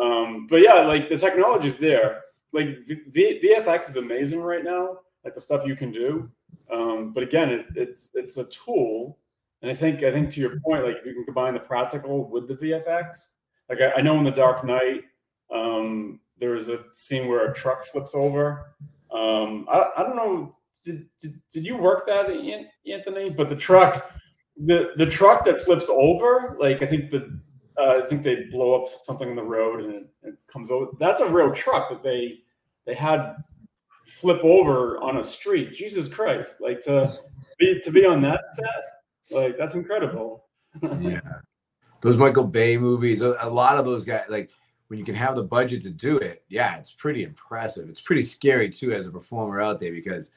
Speaker 3: Um, but yeah, like the technology is there. Like v- VFX is amazing right now, like the stuff you can do. Um, but again, it, it's it's a tool, and I think I think to your point, like if you can combine the practical with the VFX. Like I, I know in The Dark Knight, um, there was a scene where a truck flips over. Um, I, I don't know did, did, did you work that, Anthony? But the truck, the the truck that flips over, like I think the uh, I think they blow up something in the road and it, it, comes over. That's a real truck that they they had flip over on a street. Jesus Christ! Like to be to be on that set, like that's incredible.
Speaker 2: yeah, those Michael Bay movies, a, a lot of those guys, like when you can have the budget to do it, yeah, it's pretty impressive. It's pretty scary too as a performer out there because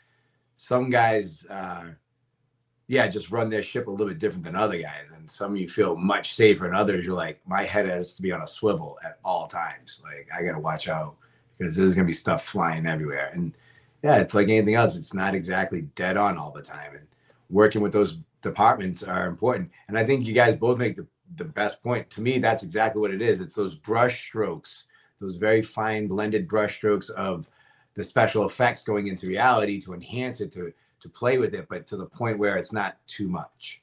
Speaker 2: some guys, uh, yeah, just run their ship a little bit different than other guys, and some you feel much safer, and others you're like, my head has to be on a swivel at all times. Like I got to watch out because there's gonna be stuff flying everywhere, and yeah, it's like anything else. It's not exactly dead on all the time, and working with those departments are important. And I think you guys both make the the best point. To me, that's exactly what it is. It's those brush strokes, those very fine blended brush strokes of the special effects going into reality to enhance it to to play with it but to the point where it's not too much.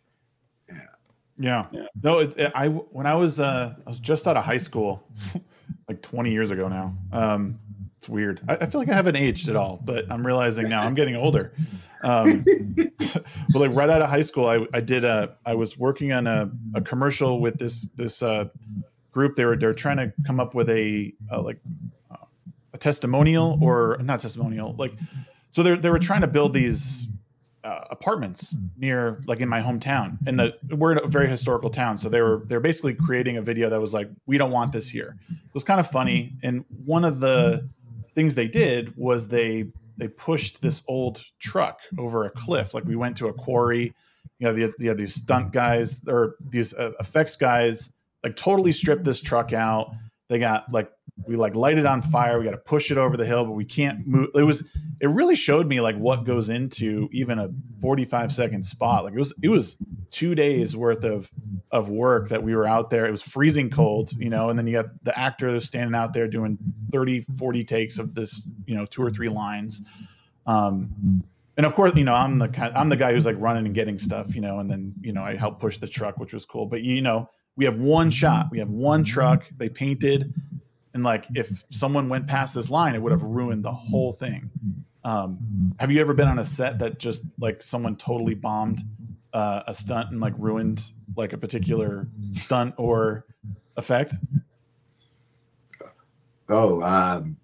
Speaker 1: Yeah. Yeah, yeah. no it, it, i when i was uh i was just out of high school like 20 years ago now um it's weird. I, I, feel like i haven't aged at all but i'm realizing now i'm getting older. Um but like right out of high school i i did a i was working on a, a commercial with this this uh group. They were they're trying to come up with a, a like a testimonial or not testimonial like so they they were trying to build these uh, apartments near like in my hometown and the we're in a very historical town so they were they're basically creating a video that was like we don't want this here. It was kind of funny and one of the things they did was they they pushed this old truck over a cliff like we went to a quarry you know the, the these stunt guys or these uh, effects guys like totally stripped this truck out they got like we like light it on fire. We got to push it over the hill but we can't move it was it really showed me like what goes into even a 45 second spot. Like it was it was two days worth of of work that we were out there. It was freezing cold you know and then you got the actor standing out there doing 30 40 takes of this you know two or three lines. Um and of course you know i'm the kind i'm the guy who's like running and getting stuff you know and then you know i helped push the truck which was cool. But you know we have one shot. We have one truck. They painted and like if someone went past this line it would have ruined the whole thing um, have you ever been on a set that just like someone totally bombed uh, a stunt and like ruined like a particular stunt or effect
Speaker 2: Oh, um,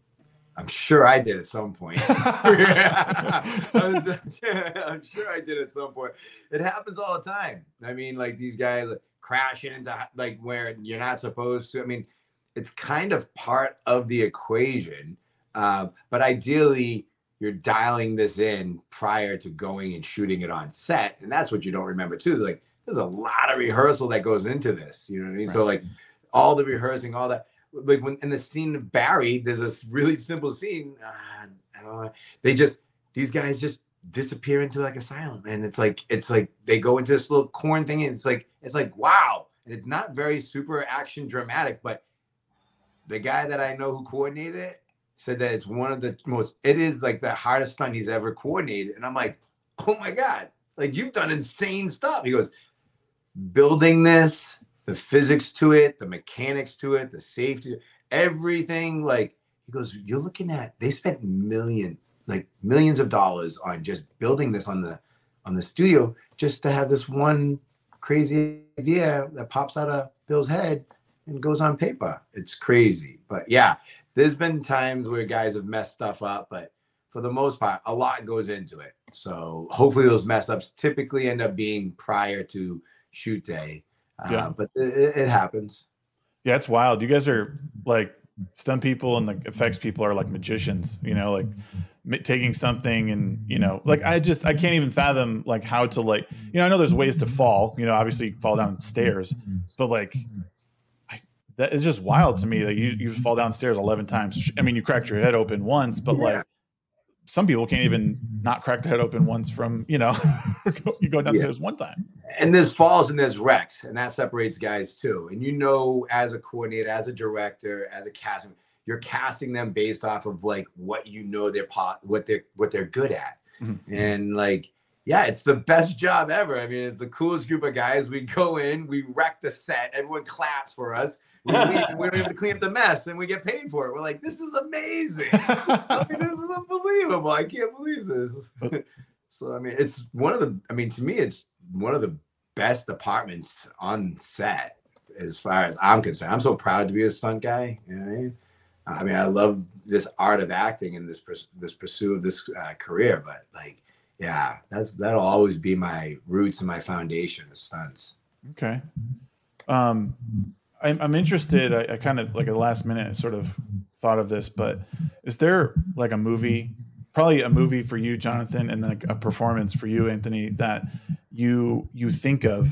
Speaker 2: I'm sure I did at some point. I am sure I did at some point. It happens all the time. I mean, like these guys like, crashing into like where you're not supposed to. I mean, it's kind of part of the equation. Uh, but ideally, you're dialing this in prior to going and shooting it on set, and that's what you don't remember too. Like, there's a lot of rehearsal that goes into this. You know what I mean? Right. So like, all the rehearsing, all that like when in the scene of Barry, there's a really simple scene. Uh, I don't know. They just these guys just disappear into like asylum, and it's like it's like they go into this little corn thing, and it's like it's like wow, and it's not very super action dramatic, but the guy that I know who coordinated it said that it's one of the most. It is like the hardest stunt he's ever coordinated, and I'm like, oh my god, like you've done insane stuff. He goes, building this the physics to it, the mechanics to it, the safety, everything. Like he goes, you're looking at they spent million, like millions of dollars on just building this on the on the studio just to have this one crazy idea that pops out of Bill's head and goes on paper. It's crazy. But yeah, there's been times where guys have messed stuff up, but for the most part, a lot goes into it. So hopefully those mess ups typically end up being prior to shoot day yeah. Uh, but it, it happens.
Speaker 1: Yeah, it's wild. You guys are like stunt people and the effects people are like magicians, you know, like taking something and, you know, like I just, I can't even fathom like how to like, you know, I know there's ways to fall, you know, obviously fall down stairs, but like, that is just wild to me that you, you fall downstairs 11 times. I mean, you cracked your head open once, but yeah. like some people can't even not crack the head open once from you know you go downstairs yeah. one time
Speaker 2: and there's falls and there's wrecks and that separates guys too and you know as a coordinator as a director as a casting you're casting them based off of like what you know they're pot what they're what they're good at mm-hmm. and like yeah it's the best job ever i mean it's the coolest group of guys we go in we wreck the set everyone claps for us we, leave, we don't have to clean up the mess and we get paid for it. We're like, this is amazing. I mean, this is unbelievable. I can't believe this. so I mean, it's one of the. I mean, to me, it's one of the best departments on set as far as I'm concerned. I'm so proud to be a stunt guy. You know what I mean? I mean, I love this art of acting and this this pursuit of this uh, career. But like, yeah, that's that'll always be my roots and my foundation of stunts.
Speaker 1: Okay. Um, I'm, I'm interested. I, I kind of like a last minute sort of thought of this, but is there like a movie, probably a movie for you, Jonathan, and then a performance for you, Anthony, that you you think of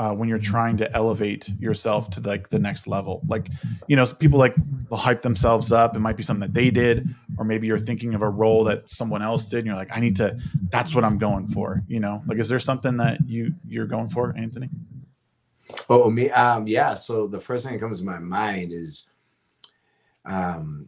Speaker 1: uh, when you're trying to elevate yourself to like the next level. Like, you know, people like will hype themselves up. It might be something that they did, or maybe you're thinking of a role that someone else did. And you're like, I need to. That's what I'm going for. You know, like, is there something that you you're going for, Anthony?
Speaker 2: Oh, me, um, yeah. So the first thing that comes to my mind is um,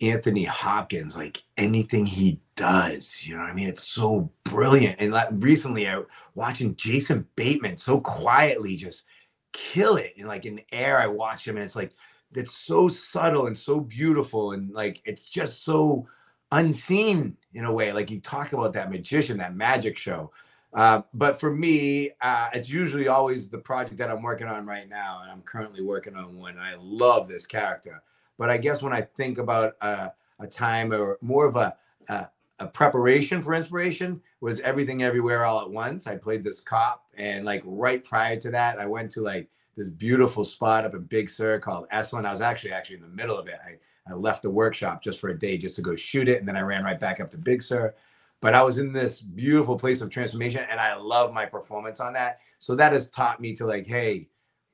Speaker 2: Anthony Hopkins. Like anything he does, you know what I mean? It's so brilliant. And like recently, I watching Jason Bateman so quietly just kill it. And like in air, I watch him, and it's like it's so subtle and so beautiful, and like it's just so unseen in a way. Like you talk about that magician, that magic show. Uh, but for me, uh, it's usually always the project that I'm working on right now, and I'm currently working on one. I love this character, but I guess when I think about a time or more of a, a, a preparation for inspiration was everything everywhere all at once. I played this cop, and like right prior to that, I went to like this beautiful spot up in Big Sur called Esalen. I was actually actually in the middle of it. I, I left the workshop just for a day just to go shoot it, and then I ran right back up to Big Sur. But I was in this beautiful place of transformation, and I love my performance on that. So that has taught me to like, hey,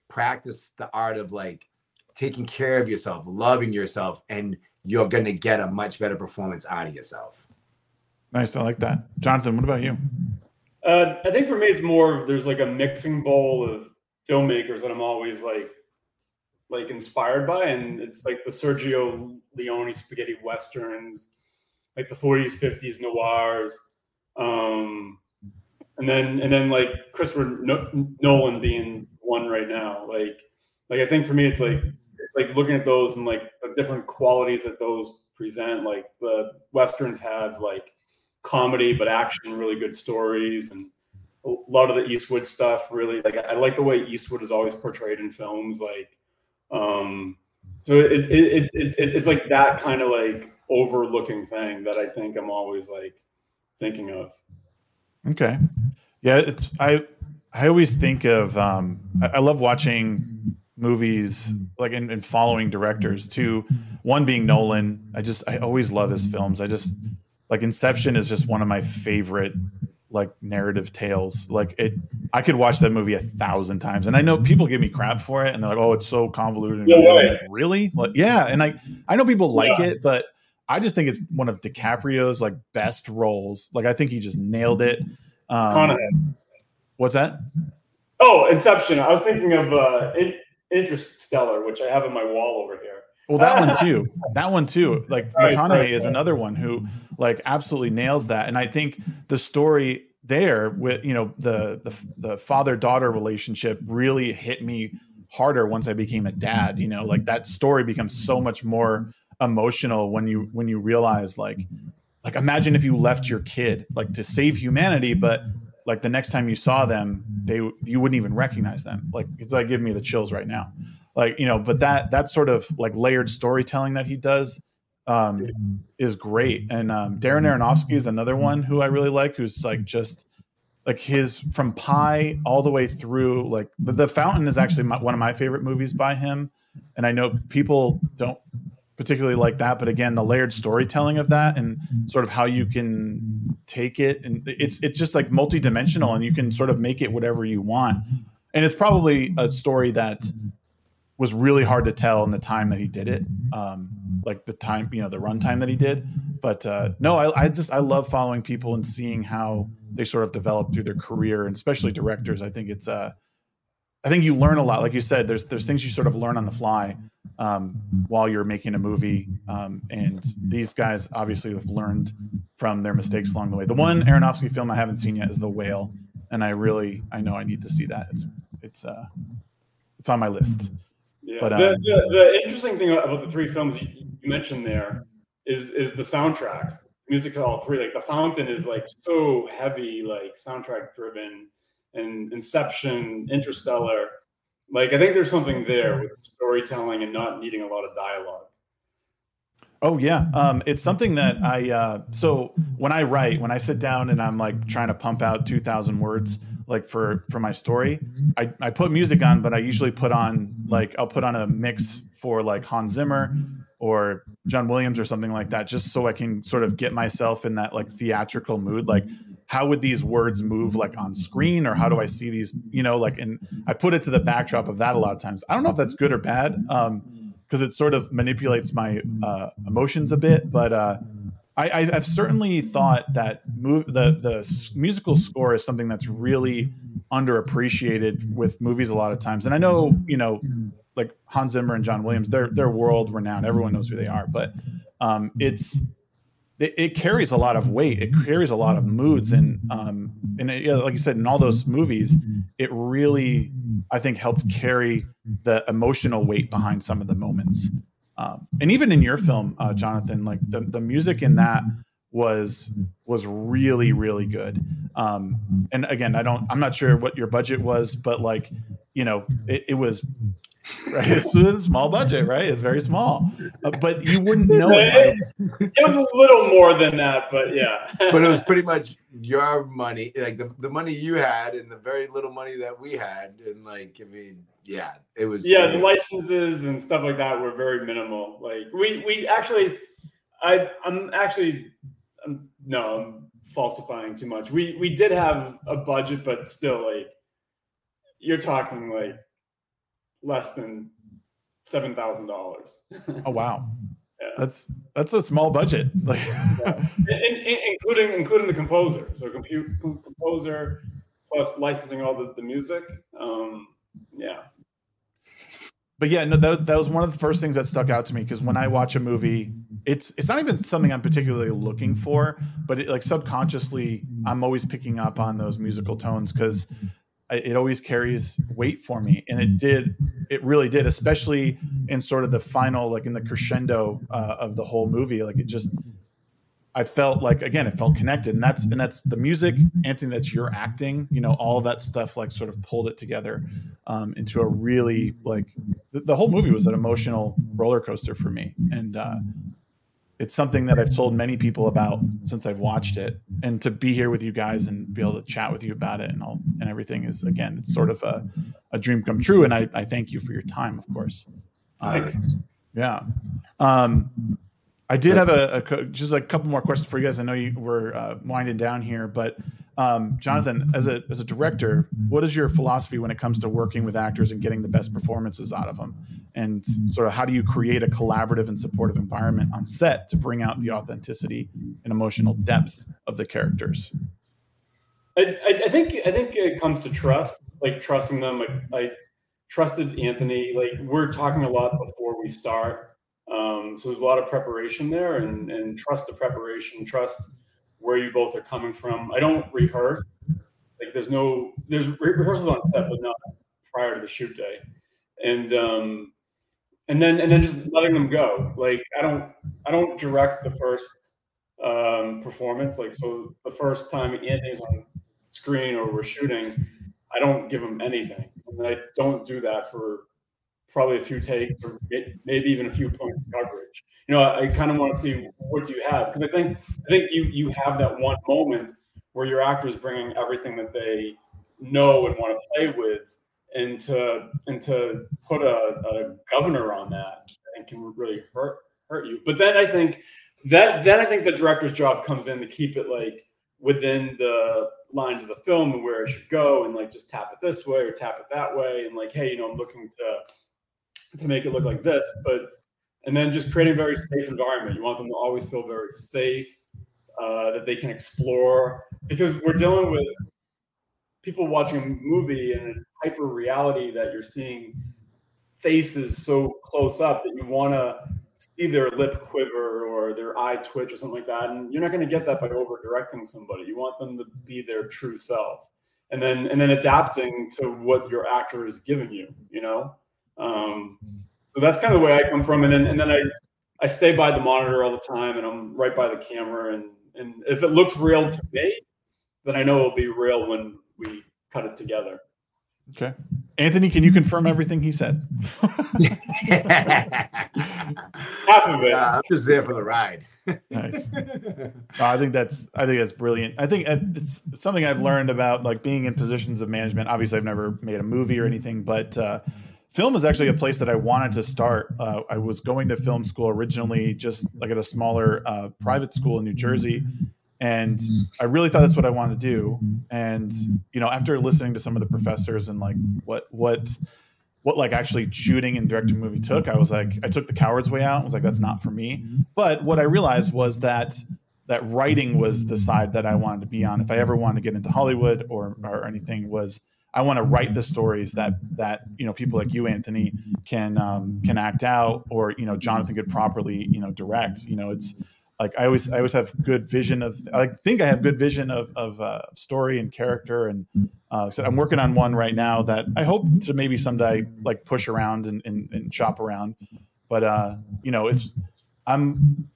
Speaker 2: practice the art of like taking care of yourself, loving yourself, and you're gonna get a much better performance out of yourself.
Speaker 1: Nice, I like that. Jonathan, what about you?
Speaker 3: Uh, I think for me, it's more of there's like a mixing bowl of filmmakers that I'm always like like inspired by, and it's like the Sergio Leone spaghetti westerns, like the 40s, 50s noirs, um, and then and then like Christopher Nolan being one right now. Like like I think for me, it's like like looking at those and like the different qualities that those present. Like the westerns have like comedy but action, really good stories, and a lot of the Eastwood stuff. Really, like I like the way Eastwood is always portrayed in films. Like, um, so it, it, it, it, it's like that kind of like overlooking thing that I think I'm always like thinking of.
Speaker 1: Okay, yeah, it's I I always think of um, I, I love watching movies like in, in following directors too one being nolan i just i always love his films i just like Inception is just one of my favorite like narrative tales. Like it, I could watch that movie a thousand times, and I know people give me crap for it, and they're like, "Oh, it's so convoluted." Like, really? Like, yeah, and I I know people like yeah. it, but I just think it's one of DiCaprio's like best roles. Like I think he just nailed it. Um, what's that?
Speaker 3: Oh, Inception. I was thinking of uh, Interstellar, which I have in my wall over here.
Speaker 1: Well, that one too. That one too. Like McConaughey is another one who like absolutely nails that. And I think the story there with you know the the, the father daughter relationship really hit me harder once I became a dad. You know, like that story becomes so much more emotional when you when you realize like like imagine if you left your kid like to save humanity, but like the next time you saw them, they you wouldn't even recognize them. Like it's like giving me the chills right now. Like you know but that that sort of like layered storytelling that he does um is great. And um darren aronofsky is another one who i really like who's like just like his from Pi all the way through like the, the fountain is actually my, one of my favorite movies by him. And i know people don't particularly like that but again the layered storytelling of that and sort of how you can take it and it's it's just like multidimensional and you can sort of make it whatever you want and it's probably a story that was really hard to tell in the time that he did it, um, like the time, you know, the runtime that he did. But uh, no, I, I, just I love following people and seeing how they sort of develop through their career, and especially directors. I think it's uh, I think you learn a lot. Like you said, there's there's things you sort of learn on the fly um, while you're making a movie, um, and these guys obviously have learned from their mistakes along the way. The one Aronofsky film I haven't seen yet is The Whale, and I really I know I need to see that. It's it's uh, it's on my list.
Speaker 3: Yeah. But, um, the, the, the, interesting thing about the three films you, you mentioned there is is the soundtracks. Music to all three. Like The Fountain is like so heavy, like soundtrack driven, and Inception, Interstellar. Like I think there's something there with storytelling and not needing a lot of dialogue.
Speaker 1: Oh yeah, um, it's something that I. Uh, so when I write, when I sit down and I'm like trying to pump out two thousand words, like for for my story, I I put music on, but I usually put on like I'll put on a mix for like Hans Zimmer or John Williams or something like that, just so I can sort of get myself in that like theatrical mood. Like, how would these words move like on screen, or how do I see these? You know, like, and I put it to the backdrop of that a lot of times. I don't know if that's good or bad. Um, because it sort of manipulates my uh, emotions a bit. But uh, I, have certainly thought that move, the the musical score is something that's really underappreciated with movies a lot of times. And I know you know, like Hans Zimmer and John Williams, they're they're world renowned. Everyone knows who they are, but um, it's it, it, carries a lot of weight. It carries a lot of moods, and um, and it, yeah, like you said, in all those movies, it really, I think, helped carry the emotional weight behind some of the moments. Um, and even in your film, uh, Jonathan, like the the music in that was was really really good. Um, and again, I don't, I'm not sure what your budget was, but like, you know, it, it was right? It's, it's, a small budget, right? It's very small, uh, but you wouldn't know
Speaker 3: it. It, was a little more than that, but yeah.
Speaker 2: but it was pretty much your money, like the, the money you had, and the very little money that we had, and like I mean, yeah, it was.
Speaker 3: Yeah, the licenses and stuff like that were very minimal. Like we we actually, I I'm actually, I'm, no, I'm falsifying too much. We we did have a budget, but still, like you're talking like less than seven thousand dollars.
Speaker 1: oh wow, yeah. that's that's a small budget. Like,
Speaker 3: yeah. in, in, including including the composer. So compute composer plus licensing all the, the music. Um, yeah.
Speaker 1: But yeah, no, that, that was one of the first things that stuck out to me because when I watch a movie, it's it's not even something I'm particularly looking for, but it, like subconsciously, I'm always picking up on those musical tones because it always carries weight for me. And it did it really did especially in sort of the final like in the crescendo uh, of the whole movie. Like it just i felt like again it felt connected. And that's and that's the music anthony that's your acting you know all that stuff like sort of pulled it together um, into a really like the, the, whole movie was an emotional roller coaster for me. And uh, it's something that I've told many people about since I've watched it, and to be here with you guys and be able to chat with you about it and all and everything is again, it's sort of a, a dream come true. And I, I thank you for your time, of course.
Speaker 3: Uh,
Speaker 1: yeah. Um, I did have a, a, just a couple more questions for you guys. I know you were uh, winding down here, but um, Jonathan, as a as a director, what is your philosophy when it comes to working with actors and getting the best performances out of them? And sort of how do you create a collaborative and supportive environment on set to bring out the authenticity and emotional depth of the characters?
Speaker 3: I, I think I think it comes to trust, like trusting them. I, I trusted Anthony. Like we're talking a lot before we start um, so there's a lot of preparation there, and and trust the preparation, trust where you both are coming from. I don't rehearse. Like there's no there's rehearsals on set, but not prior to the shoot day, and um, and then and then just letting them go. Like I don't I don't direct the first um, performance. Like so, the first time Anthony's on screen or we're shooting, I don't give him anything, and I don't do that for probably a few takes or maybe even a few points of coverage. You know, I, kind of want to see what you have because I think I think you you have that one moment where your actor is bringing everything that they know and want to play with, and to and to put a, a governor on that, I think can really hurt hurt you. But then I think that then I think the director's job comes in to keep it like within the lines of the film and where it should go and like just tap it this way or tap it that way and like hey you know i'm looking to to make it look like this, but and then just creating a very safe environment. You want them to always feel very safe, uh, that they can explore, because we're dealing with people watching a movie and it's hyper reality that you're seeing faces so close up that you want to see their lip quiver or their eye twitch or something like that and you're not going to get that by over directing somebody you want them to be their true self and then and then adapting to what your actor is giving you you know um, so that's kind of the way I come from. And then, and then I, I stay by the monitor all the time and I'm right by the camera. And, and if it looks real to me, then I know it'll be real when we cut it together.
Speaker 1: Okay. Anthony, can you confirm everything he said?
Speaker 3: Half of it.
Speaker 2: I'm just there for the ride.
Speaker 1: nice. I think that's I think that's brilliant. I think it's something I've learned about like being in positions of management. Obviously, I've never made a movie or anything, but uh, film is actually a place that I wanted to start. Uh, I was going to film school originally, just like at a smaller uh, private school in New Jersey, and I really thought that's what I wanted to do. And you know, after listening to some of the professors and like what what what like actually shooting and directing a movie took, I was like, I took the coward's way out. I was like, that's not for me. But what I realized was that that writing was the side that I wanted to be on. If I ever wanted to get into Hollywood or or anything, was I want to write the stories that that you know people like you, Anthony, can um, can act out, or you know Jonathan could properly you know direct. You know, it's like I always I always have good vision of. I think I have good vision of of uh, story and character, and uh, so I'm working on one right now that I hope to maybe someday like push around and and, and shop around. But uh, you know, it's I'm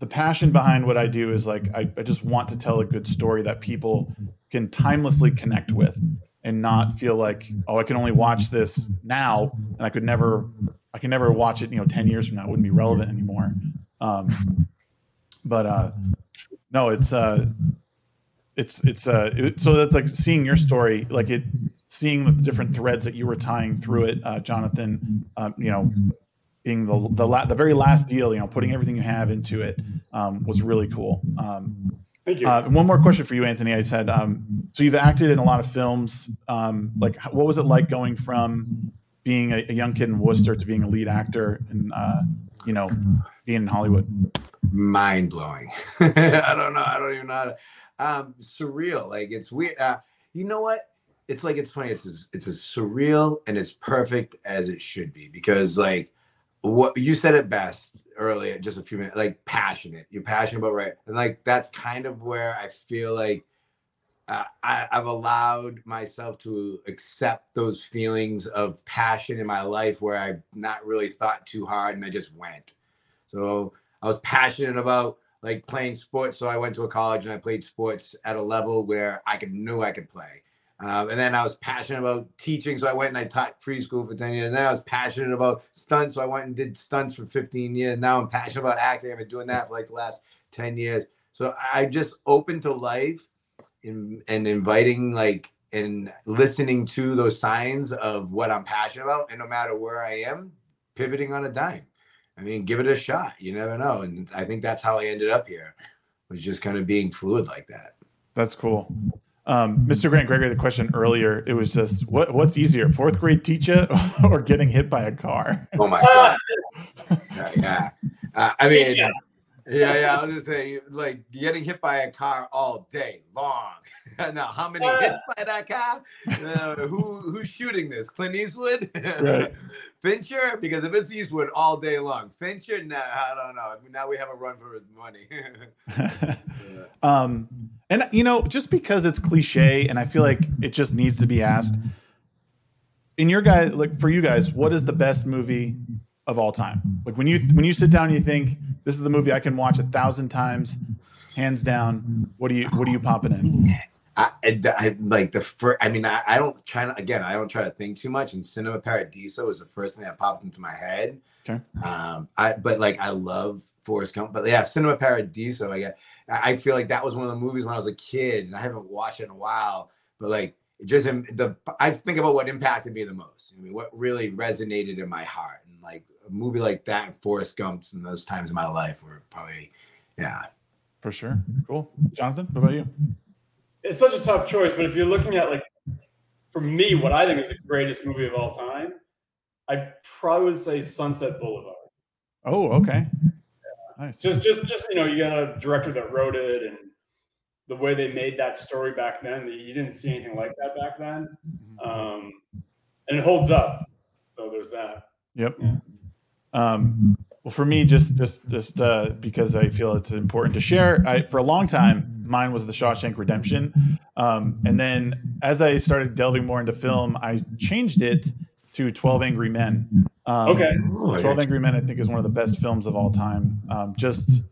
Speaker 1: the passion behind what I do is like I, I just want to tell a good story that people can timelessly connect with and not feel like oh I can only watch this now and I could never I can never watch it you know ten years from now it wouldn't be relevant anymore. Um, but uh, no, it's uh, it's it's uh, it, so that's like seeing your story, like it, seeing the different threads that you were tying through it, uh, Jonathan. Um, you know, being the the, la- the very last deal, you know, putting everything you have into it um, was really cool. Um,
Speaker 3: Thank you.
Speaker 1: uh, one more question for you, Anthony. I said, um, so you've acted in a lot of films. Um, like, what was it like going from being a, a young kid in Worcester to being a lead actor and, uh, you know, being in Hollywood?
Speaker 2: mind blowing. I don't know. I don't even know how to. Um, surreal. Like it's weird. Uh, you know what? It's like it's funny. It's as, it's as surreal and as perfect as it should be because like what you said it best earlier, just a few minutes. Like passionate. You're passionate about right, and like that's kind of where I feel like. Uh, I, I've allowed myself to accept those feelings of passion in my life where I've not really thought too hard and I just went. So I was passionate about like playing sports, so I went to a college and I played sports at a level where I could knew I could play. Um, and then I was passionate about teaching, so I went and I taught preschool for ten years. And then I was passionate about stunts, so I went and did stunts for fifteen years. Now I'm passionate about acting. I've been doing that for like the last ten years. So I'm just open to life and inviting like and listening to those signs of what I'm passionate about, and no matter where I am, pivoting on a dime. I mean, give it a shot. You never know. And I think that's how I ended up here, was just kind of being fluid like that.
Speaker 1: That's cool. Um, Mr. Grant Gregory, the question earlier, it was just what what's easier, fourth grade teacher or getting hit by a car?
Speaker 2: Oh my god. yeah. yeah. Uh, I mean, yeah, yeah. I was just saying, like getting hit by a car all day long. now, how many hits by that car? Uh, who who's shooting this? Clint Eastwood,
Speaker 1: Right.
Speaker 2: Fincher? Because if it's Eastwood all day long, Fincher, nah, I don't know. Now we have a run for his money.
Speaker 1: um, and you know, just because it's cliche, and I feel like it just needs to be asked. In your guys, like for you guys, what is the best movie of all time? Like when you when you sit down and you think this is the movie I can watch a thousand times, hands down. What do you what are you popping in?
Speaker 2: I, I, like the first. I mean, I, I don't try to again. I don't try to think too much. And Cinema Paradiso is the first thing that popped into my head.
Speaker 1: Okay.
Speaker 2: Um, I but like I love Forrest Gump, but yeah, Cinema Paradiso. I get. I feel like that was one of the movies when I was a kid, and I haven't watched it in a while. But like, it just the I think about what impacted me the most. I mean, what really resonated in my heart, and like a movie like that, and Forrest Gump's, and those times in my life were probably, yeah.
Speaker 1: For sure. Cool. Jonathan, what about you?
Speaker 3: It's such a tough choice, but if you're looking at like, for me, what I think is the greatest movie of all time, I probably would say Sunset Boulevard.
Speaker 1: Oh, okay. Nice.
Speaker 3: Just, just, just you know, you got a director that wrote it, and the way they made that story back then, you didn't see anything like that back then, um, and it holds up. So there's that.
Speaker 1: Yep.
Speaker 3: Yeah.
Speaker 1: Um, well, for me, just just just uh, because I feel it's important to share. I, for a long time, mine was the Shawshank Redemption, um, and then as I started delving more into film, I changed it to Twelve Angry Men. Um,
Speaker 3: Okay.
Speaker 1: Twelve Angry Men, I think, is one of the best films of all time. Um, just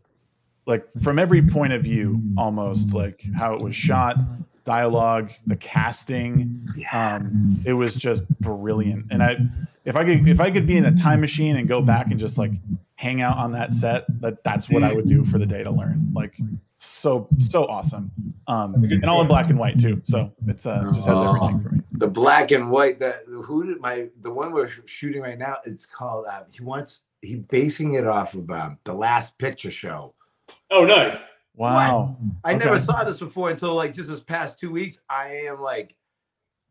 Speaker 1: like from every point of view, almost like how it was shot, dialogue, the casting. Um, it was just brilliant. And I, if I could, if I could be in a time machine and go back and just like hang out on that set, that that's what I would do for the day to learn. Like so, so awesome. Um, and all in black and white too. So it's uh, just has everything for me.
Speaker 2: The black and white. That who did my the one we're shooting right now? It's called. Uh, he wants he basing it off of um, the Last Picture Show.
Speaker 3: Oh, nice.
Speaker 1: Wow.
Speaker 2: I
Speaker 1: Okay.
Speaker 2: never saw this before until like just this past two weeks. I am like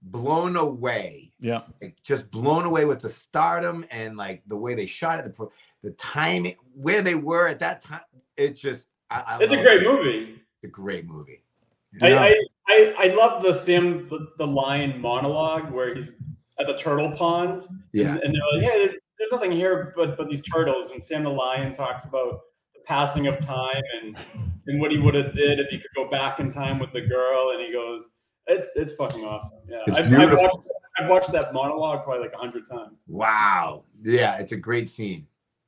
Speaker 2: blown away,
Speaker 1: Yeah.
Speaker 2: like, just blown away with the stardom and like the way they shot it, the the timing, where they were at that time. It just, I, I
Speaker 3: It's a great
Speaker 2: it.
Speaker 3: movie.
Speaker 2: It's a great movie.
Speaker 1: Yeah.
Speaker 3: I, I, I, I love the Sam the, the lion monologue where he's at the turtle pond.
Speaker 2: Yeah,
Speaker 3: And, and they're like, hey, there- there's nothing here but but these turtles. And Sam the lion talks about the passing of time and and what he would have did if he could go back in time with the girl. And he goes, it's it's fucking awesome. Yeah,
Speaker 2: It's
Speaker 3: I've, I've watched I've watched that monologue probably like a hundred times.
Speaker 2: wow. Yeah, it's a great scene.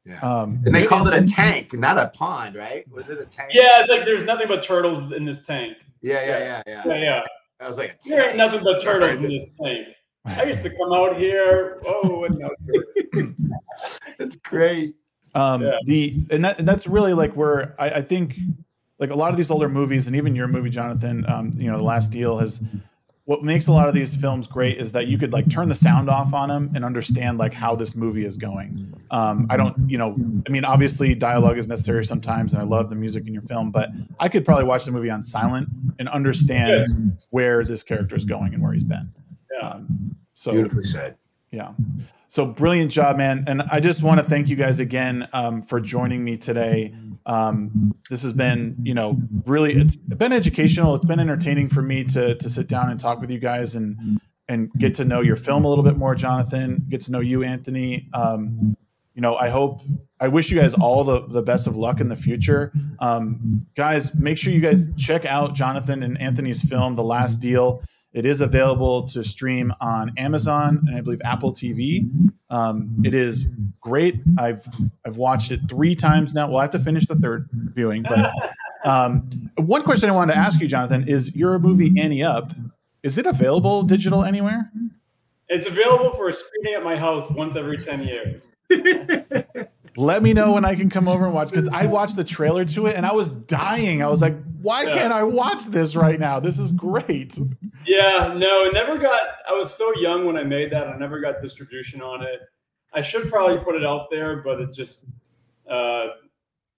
Speaker 2: Yeah,
Speaker 1: Um,
Speaker 2: and they called it a tank, not a pond, right? Was it a tank?
Speaker 3: Yeah, it's like there's nothing but turtles in this tank.
Speaker 2: yeah, yeah, yeah, yeah.
Speaker 3: Yeah, yeah.
Speaker 2: I was like,
Speaker 3: there ain't nothing but turtles in this tank. I used to come out here. Oh, and no.
Speaker 2: That's great.
Speaker 1: Um,
Speaker 3: Yeah.
Speaker 1: The and that and that's really like where I, I think like a lot of these older movies and even your movie, Jonathan. Um, you know, the Last Deal has what makes a lot of these films great is that you could like turn the sound off on them and understand like how this movie is going. Um, I don't, you know, I mean, obviously dialogue is necessary sometimes, and I love the music in your film, but I could probably watch the movie on silent and understand
Speaker 3: Yes.
Speaker 1: where this character is going and where he's been.
Speaker 3: Yeah.
Speaker 1: Um, so
Speaker 2: Beautifully said.
Speaker 1: yeah. So brilliant job, man. And I just want to thank you guys again um, for joining me today. Um, this has been, you know, really, it's been educational. It's been entertaining for me to, to sit down and talk with you guys and, and get to know your film a little bit more, Jonathan, get to know you, Anthony. Um, you know, I hope, I wish you guys all the, the best of luck in the future. Um, guys, make sure you guys check out Jonathan and Anthony's film, The Last Deal. It is available to stream on Amazon and I believe Apple TV. Um, it is great. I've I've watched it three times now. We'll have to finish the third viewing. But um, one question I wanted to ask you, Jonathan, is your movie Annie Up? Is it available digital anywhere?
Speaker 3: It's available for a screening at my house once every 10 years.
Speaker 1: Let me know when I can come over and watch because I watched the trailer to it and I was dying. I was like, why
Speaker 3: Yeah.
Speaker 1: can't I watch this right now? This is great.
Speaker 3: Yeah, no, it never got. I was so young when I made that. I never got distribution on it. I should probably put it out there, but it just uh,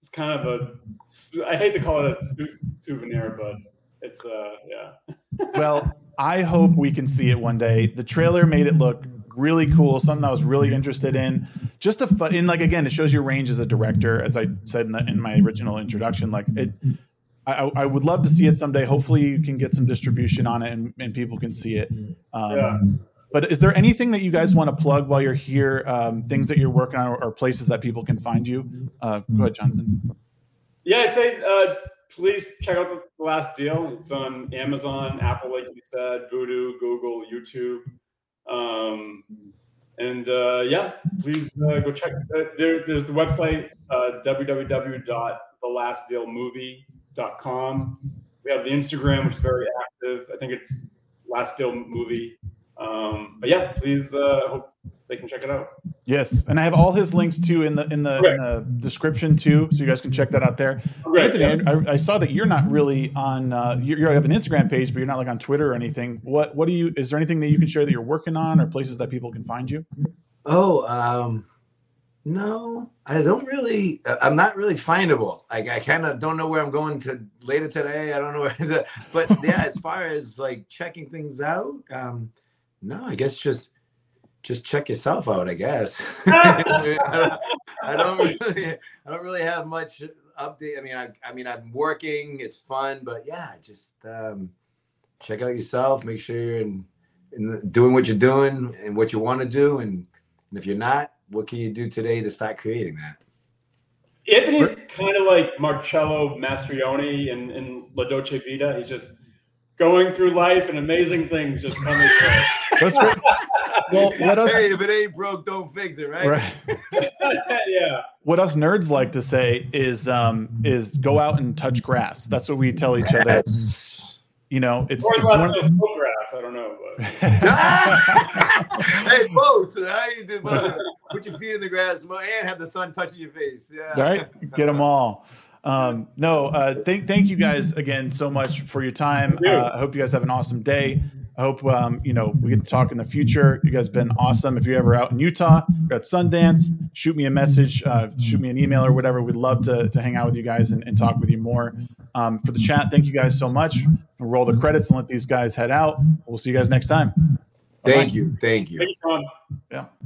Speaker 3: it's kind of a. I hate to call it a sou- souvenir, but it's uh, yeah.
Speaker 1: well, I hope we can see it one day. The trailer made it look really cool, something I was really interested in. Just a fun, and like again, it shows your range as a director, as I said in, the, in my original introduction. Like it, I, I would love to see it someday. Hopefully, you can get some distribution on it, and, and people can see it. Um,
Speaker 3: Yeah.
Speaker 1: But is there anything that you guys want to plug while you're here? Um, things that you're working on, or, or places that people can find you? Uh, go ahead, Jonathan.
Speaker 3: Yeah, I'd say uh, please check out the last deal. It's on Amazon, Apple, like you said, Vudu, Google, YouTube. Um, and uh, yeah, please uh, go check. Uh, there, there's the website uh, www.thelastdealmovie.com. We have the Instagram, which is very active. I think it's Last Deal Movie. Um, but yeah, please uh, hope they can check it out.
Speaker 1: Yes, and I have all his links too in the in the, in the description too, so you guys can check that out there.
Speaker 3: Right,
Speaker 1: Anthony,
Speaker 3: yeah.
Speaker 1: I, I saw that you're not really on. Uh, you, you have an Instagram page, but you're not like on Twitter or anything. What what do you? Is there anything that you can share that you're working on, or places that people can find you?
Speaker 2: Oh, um, no, I don't really. uh, I'm not really findable. Like I kind of don't know where I'm going to later today. I don't know where. To, but yeah, as far as like checking things out, um, no, I guess just just check yourself out. I guess. I, don't, I don't really. I don't really have much update. I mean, I, I mean, I'm working. It's fun, but yeah, just um, check out yourself. Make sure you're in, in doing what you're doing and what you want to do, and, and if you're not, what can you do today to start creating that?
Speaker 3: Anthony's kind of like Marcello Mastroianni in, in La Dolce Vita. He's just going through life and amazing things just coming through.
Speaker 1: That's great. Well, what us
Speaker 2: Hey, if it ain't broke, don't fix it, right?
Speaker 1: right,
Speaker 3: yeah.
Speaker 1: what us nerds like to say is um, is go out and touch grass. That's what we tell each other.
Speaker 2: Yes.
Speaker 1: You know, it's,
Speaker 3: Or
Speaker 1: it's
Speaker 3: unless
Speaker 1: one-
Speaker 3: it's grass. I don't know. But.
Speaker 2: hey, both. How you do both? Put your feet in the grass and have the sun touching your face. Yeah.
Speaker 1: right? Get them all. Um, no, uh, thank thank you guys again so much for your time.
Speaker 3: Thank.
Speaker 1: Uh, I hope you guys have an awesome day. I hope um, you know we get to talk in the future. You guys have been awesome. If you're ever out in Utah, you're at Sundance, shoot me a message, uh, shoot me an email or whatever. We'd love to, to hang out with you guys and, and talk with you more. Um, for the chat, thank you guys so much. We'll roll the credits and let these guys head out. We'll see you guys next time.
Speaker 2: Thank you. Thank you.
Speaker 3: Thank you, Tom.
Speaker 1: Yeah.